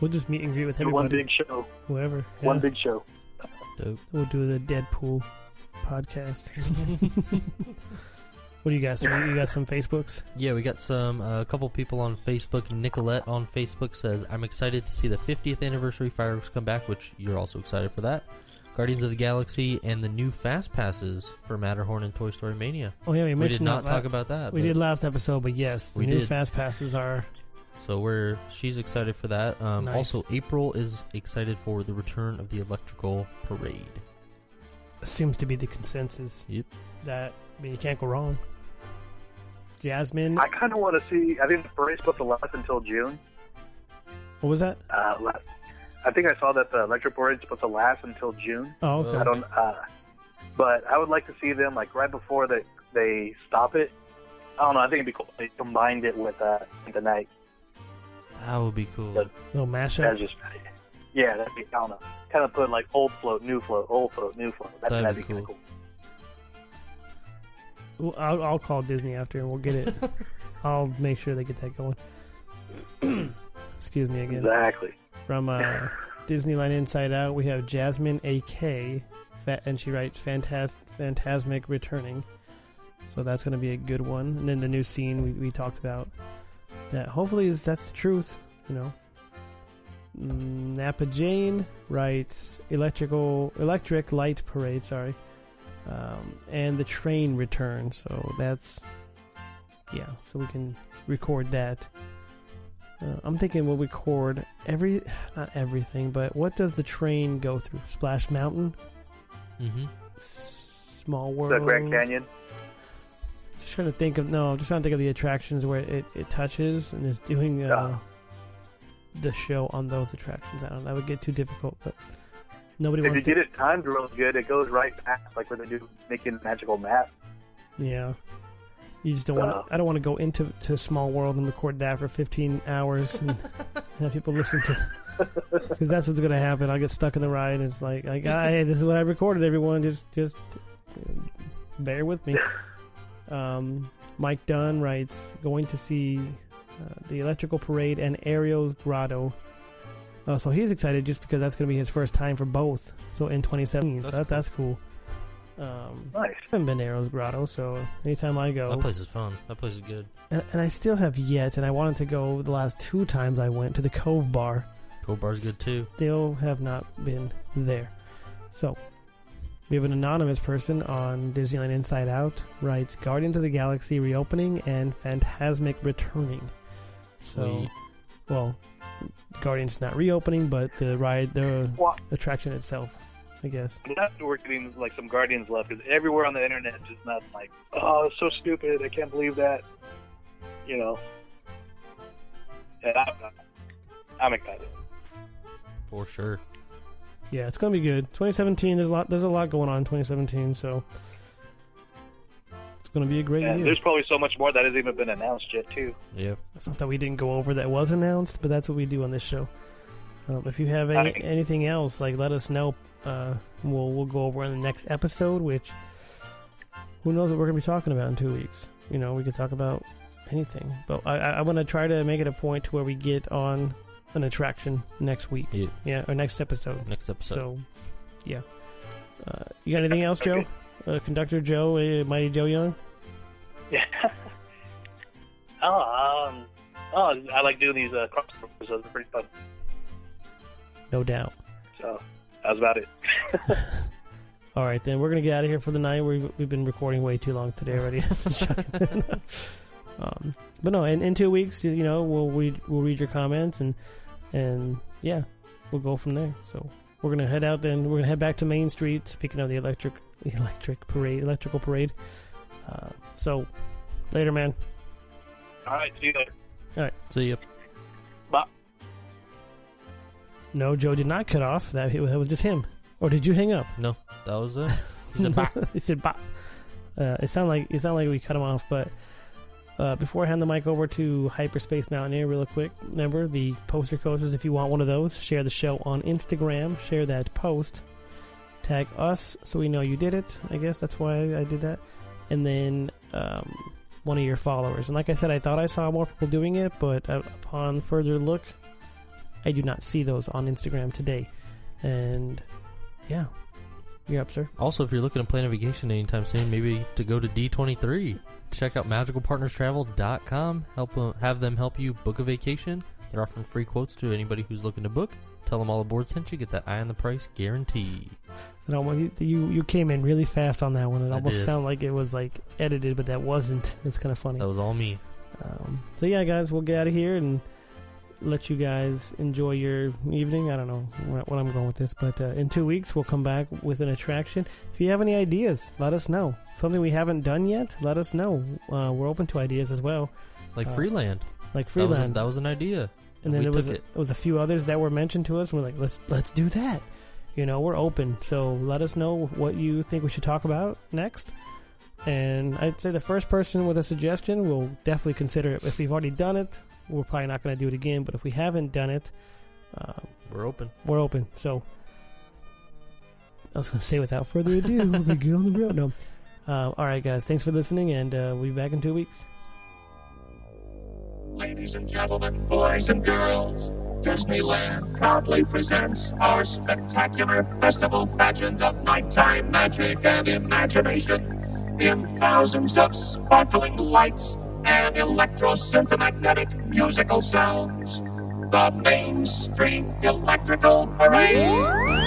S5: We'll just meet and greet with
S12: Do
S5: everybody.
S12: one big show.
S5: Whoever.
S12: One big show.
S6: Dope.
S5: We'll do the Deadpool podcast. [laughs] [laughs] what do you guys? You you got some Facebooks?
S6: Yeah, we got some uh, a couple people on Facebook. Nicolette on Facebook says, "I'm excited to see the 50th anniversary fireworks come back, which you're also excited for that. Guardians of the Galaxy and the new fast passes for Matterhorn and Toy Story Mania.
S5: Oh yeah, we,
S6: we did not
S5: that
S6: talk about that.
S5: We did last episode, but yes, the
S6: We
S5: new
S6: did.
S5: fast passes are.
S6: So we're she's excited for that. Um,
S5: Nice.
S6: Also, April is excited for the return of the electrical parade.
S5: Seems to be the consensus.
S6: Yep.
S5: That I mean, you can't go wrong. Jasmine,
S12: I kind of want to see. I think the parade's supposed to last until June.
S5: what was that?
S12: Uh, I think I saw that the electric parade's supposed to last until June.
S5: Oh, okay.
S12: I don't. Uh, but I would like to see them like right before they they stop it. I don't know. I think it'd be cool. They combined it with uh, the night.
S6: That would be cool.
S5: But Little mashup.
S12: That's just yeah. That'd be I don't. Kind of put like old float, new float, old float, new float. That,
S6: That'd
S12: that'd,
S6: be
S12: be, kind of cool.
S5: Well, I'll, I'll call Disney after and we'll get it. [laughs] I'll make sure they get that going. [clears throat] Excuse me again.
S12: Exactly.
S5: From uh, [laughs] Disneyland Inside Out, we have Jasmine AK, and she writes Phantas- Fantasmic Returning. So that's going to be a good one. And then the new scene we, we talked about. That hopefully is that's the truth, you know. Mm, Napa Jane writes electrical electric light parade. Sorry, um, and the train return. So that's yeah. So we can record that. Uh, I'm thinking we'll record every, not everything, but what does the train go through? Splash Mountain,
S6: Mm-hmm.
S5: Small World.
S12: The Grand Canyon.
S5: Just trying to think of no, I'm just trying to think of the attractions where it, it touches and is doing uh, the show on those attractions. I don't know. That would get too difficult, but nobody
S12: If you
S5: wants to.
S12: get it timed real good, it goes right past, like when they do making magical map.
S5: Yeah. You just don't want.
S12: Uh.
S5: to I don't want to go into to Small World and record that for 15 hours and [laughs] have people listen to. Because that's what's gonna happen. I'll get stuck in the ride. It's like, like, ah, hey, this is what I recorded. Everyone, just, just uh, bear with me. [laughs] Um, Mike Dunn writes, going to see uh, the Electrical Parade and Ariel's Grotto. Uh, so he's excited just because that's going to be his first time for both. So in 2017,
S6: That's
S5: so that, that's cool. Um,
S12: Nice.
S5: I haven't been to Ariel's Grotto, so anytime I go,
S6: That place is fun. That place is good.
S5: and, and I still have yet, and I wanted to go the last two times I went to the Cove Bar.
S6: Cove Bar's good too.
S5: Still have not been there. So, we have an anonymous person on Disneyland Inside Out writes Guardians of the Galaxy reopening and Fantasmic returning. So,
S6: Sweet.
S5: well, Guardians not reopening, but the ride, the
S12: Well,
S5: attraction itself, I guess.
S12: I'm we're getting like some Guardians love because everywhere on the internet is just not like, oh, it's so stupid. I can't believe that. You know. And I'm, I'm excited.
S6: For sure.
S5: Yeah, it's gonna be good. 2017. There's a lot. There's a lot going on in 2017, so it's gonna be a great
S12: And
S5: year.
S12: there's probably so much more that hasn't even been announced yet, too.
S6: Yeah.
S5: It's not that we didn't go over that was announced, but that's what we do on this show. Um, if you have any, anything else, like let us know. Uh, we'll we'll go over in the next episode. Which who knows what we're gonna be talking about in two weeks? You know, we could talk about anything. But I, I, I want to try to make it a point to where we get on an attraction next week.
S6: Yeah.
S5: Yeah, or next episode.
S6: Next episode.
S5: So, yeah. Uh, you got anything else, Joe? Uh, Conductor Joe, uh, Mighty Joe Young.
S12: Yeah. [laughs] oh, um, oh, I like doing these uh, crossovers. Those are pretty fun.
S5: No doubt.
S12: So that's about it. [laughs] [laughs]
S5: All right, then we're gonna get out of here for the night. We've, we've been recording way too long today already. um, but no, in, in two weeks, you know, we'll read we'll read your comments and and yeah, we'll go from there. So we're gonna head out. Then we're gonna head back to Main Street. Speaking of the electric [laughs] electric parade, electrical parade. Uh, so later, man.
S12: All right, see you later.
S5: All right,
S6: See you.
S12: Bye.
S5: no, Joe did not cut off. That, that was just him. Or did you hang up?
S6: No, that was it. He said [laughs] bye.
S5: he said bye. Uh, it sounded like it sounded like we cut him off, but uh, before I hand the mic over to Hyperspace Mountaineer, real quick, remember the poster coasters. If you want one of those, share the show on Instagram. Share that post. Tag us so we know you did it. I guess that's why I did that. And then um, one of your followers. And like I said, I thought I saw more people doing it, but uh, upon further look, I do not see those on Instagram today. And yeah, you're up, sir.
S6: Also, if you're looking to plan a vacation anytime soon, maybe to go to D23, check out magicalpartnerstravel.com. Help uh, have them help you book a vacation. They're offering free quotes to anybody who's looking to book. Tell them all aboard sent you. Get that eye on the price guarantee.
S5: It almost, you- you you came in really fast on that one. It
S6: I
S5: almost
S6: did.
S5: sounded like it was like edited, but that wasn't. It's kind of funny.
S6: That was all me.
S5: Um, so yeah, guys, we'll get out of here and let you guys enjoy your evening. I don't know what, what I'm going with this, but uh, in two weeks we'll come back with an attraction. If you have any ideas, let us know. Something we haven't done yet, let us know. Uh, we're open to ideas as well,
S6: Like
S5: Uh,
S6: Freeland.
S5: like
S6: That was,
S5: Freeland.
S6: that was an idea.
S5: and then
S6: we
S5: there was a,
S6: it.
S5: was a few others that were mentioned to us. And we're like, let's let's do that. You know, we're open. So let us know what you think we should talk about next. And I'd say the first person with a suggestion, we'll definitely consider it. If we've already done it, we're probably not going to do it again. But if we haven't done it, uh,
S6: We're open.
S5: we're open. So I was going to say, without further ado, [laughs] we get on the road. No. Uh, all right, guys. Thanks for listening, and uh, we'll be back in two weeks.
S9: Ladies and gentlemen, boys and girls, Disneyland proudly presents our spectacular festival pageant of nighttime magic and imagination in thousands of sparkling lights and electro-synthomagnetic musical sounds. The Main Street Electrical Parade.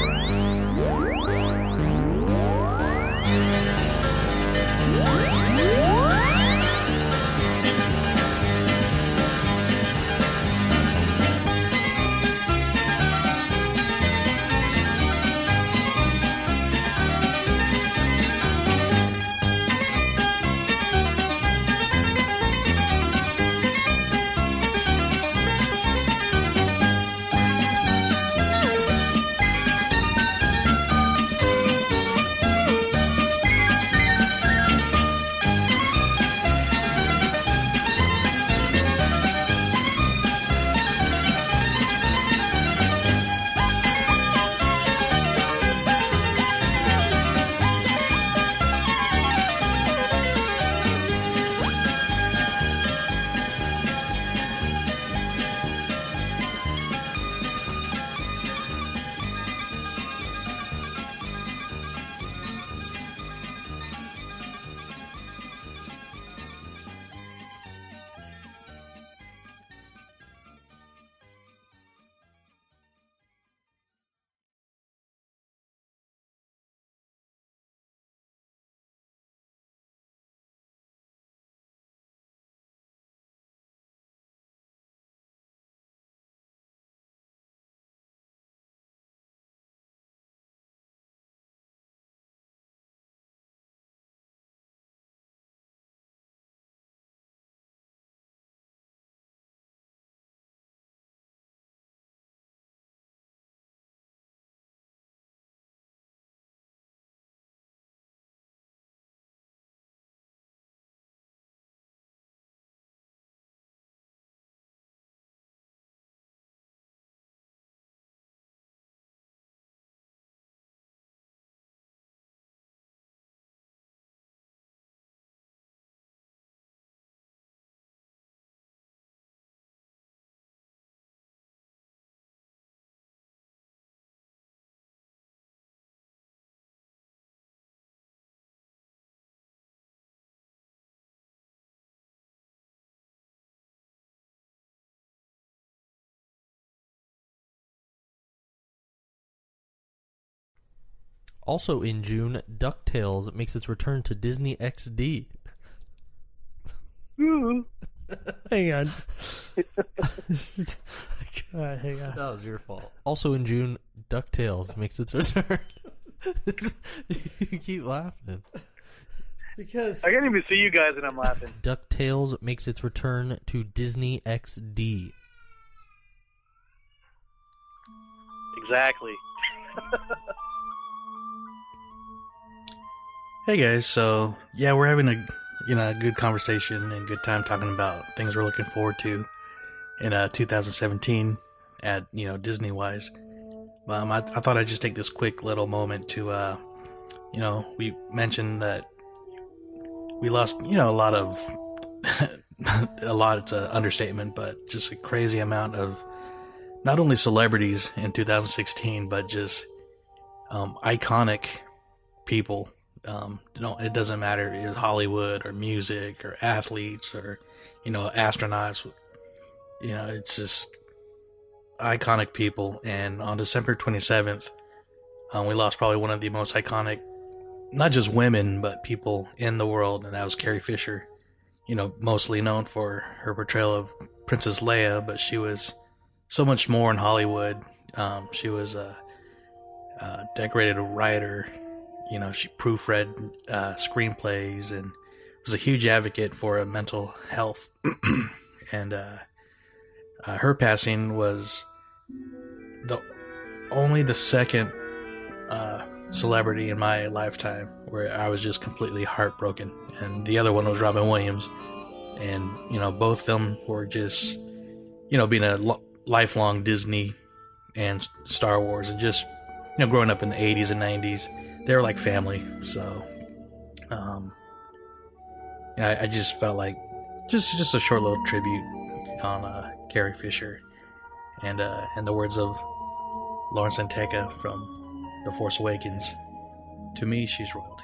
S6: Also in June, DuckTales makes its return to Disney XD. [laughs]
S5: hang on. [laughs] All right, hang on.
S6: That was your fault. Also in June, DuckTales makes its return. [laughs] you keep laughing.
S5: Because
S12: I can't even see you guys, and I'm laughing.
S6: DuckTales makes its return to Disney XD.
S12: Exactly.
S13: Hey guys, so yeah, we're having a you know a good conversation and good time talking about things we're looking forward to in uh 2017 at you know Disney wise. Um, I, I thought I'd just take this quick little moment to uh you know we mentioned that we lost you know a lot of [laughs] a lot it's an understatement, but just a crazy amount of not only celebrities in 2016 but just um, iconic people um, it doesn't matter if it's Hollywood or music or athletes or, you know, astronauts. You know, it's just iconic people. And on December 27th, um, we lost probably one of the most iconic, not just women, but people in the world. And that was Carrie Fisher, you know, mostly known for her portrayal of Princess Leia, but she was so much more in Hollywood. Um, she was a, a decorated writer, you know, she proofread uh, screenplays and was a huge advocate for mental health. [clears throat] and uh, uh, her passing was the only the second uh, celebrity in my lifetime where I was just completely heartbroken. And the other one was Robin Williams. And, you know, both of them were just, you know, being a lo- lifelong Disney and Star Wars and just, you know, growing up in the 80s and 90s they were like family. So, um, I, I, just felt like just just a short little tribute on uh, Carrie Fisher, and uh, and the words of Lor San Tekka from The Force Awakens. To me, she's royalty.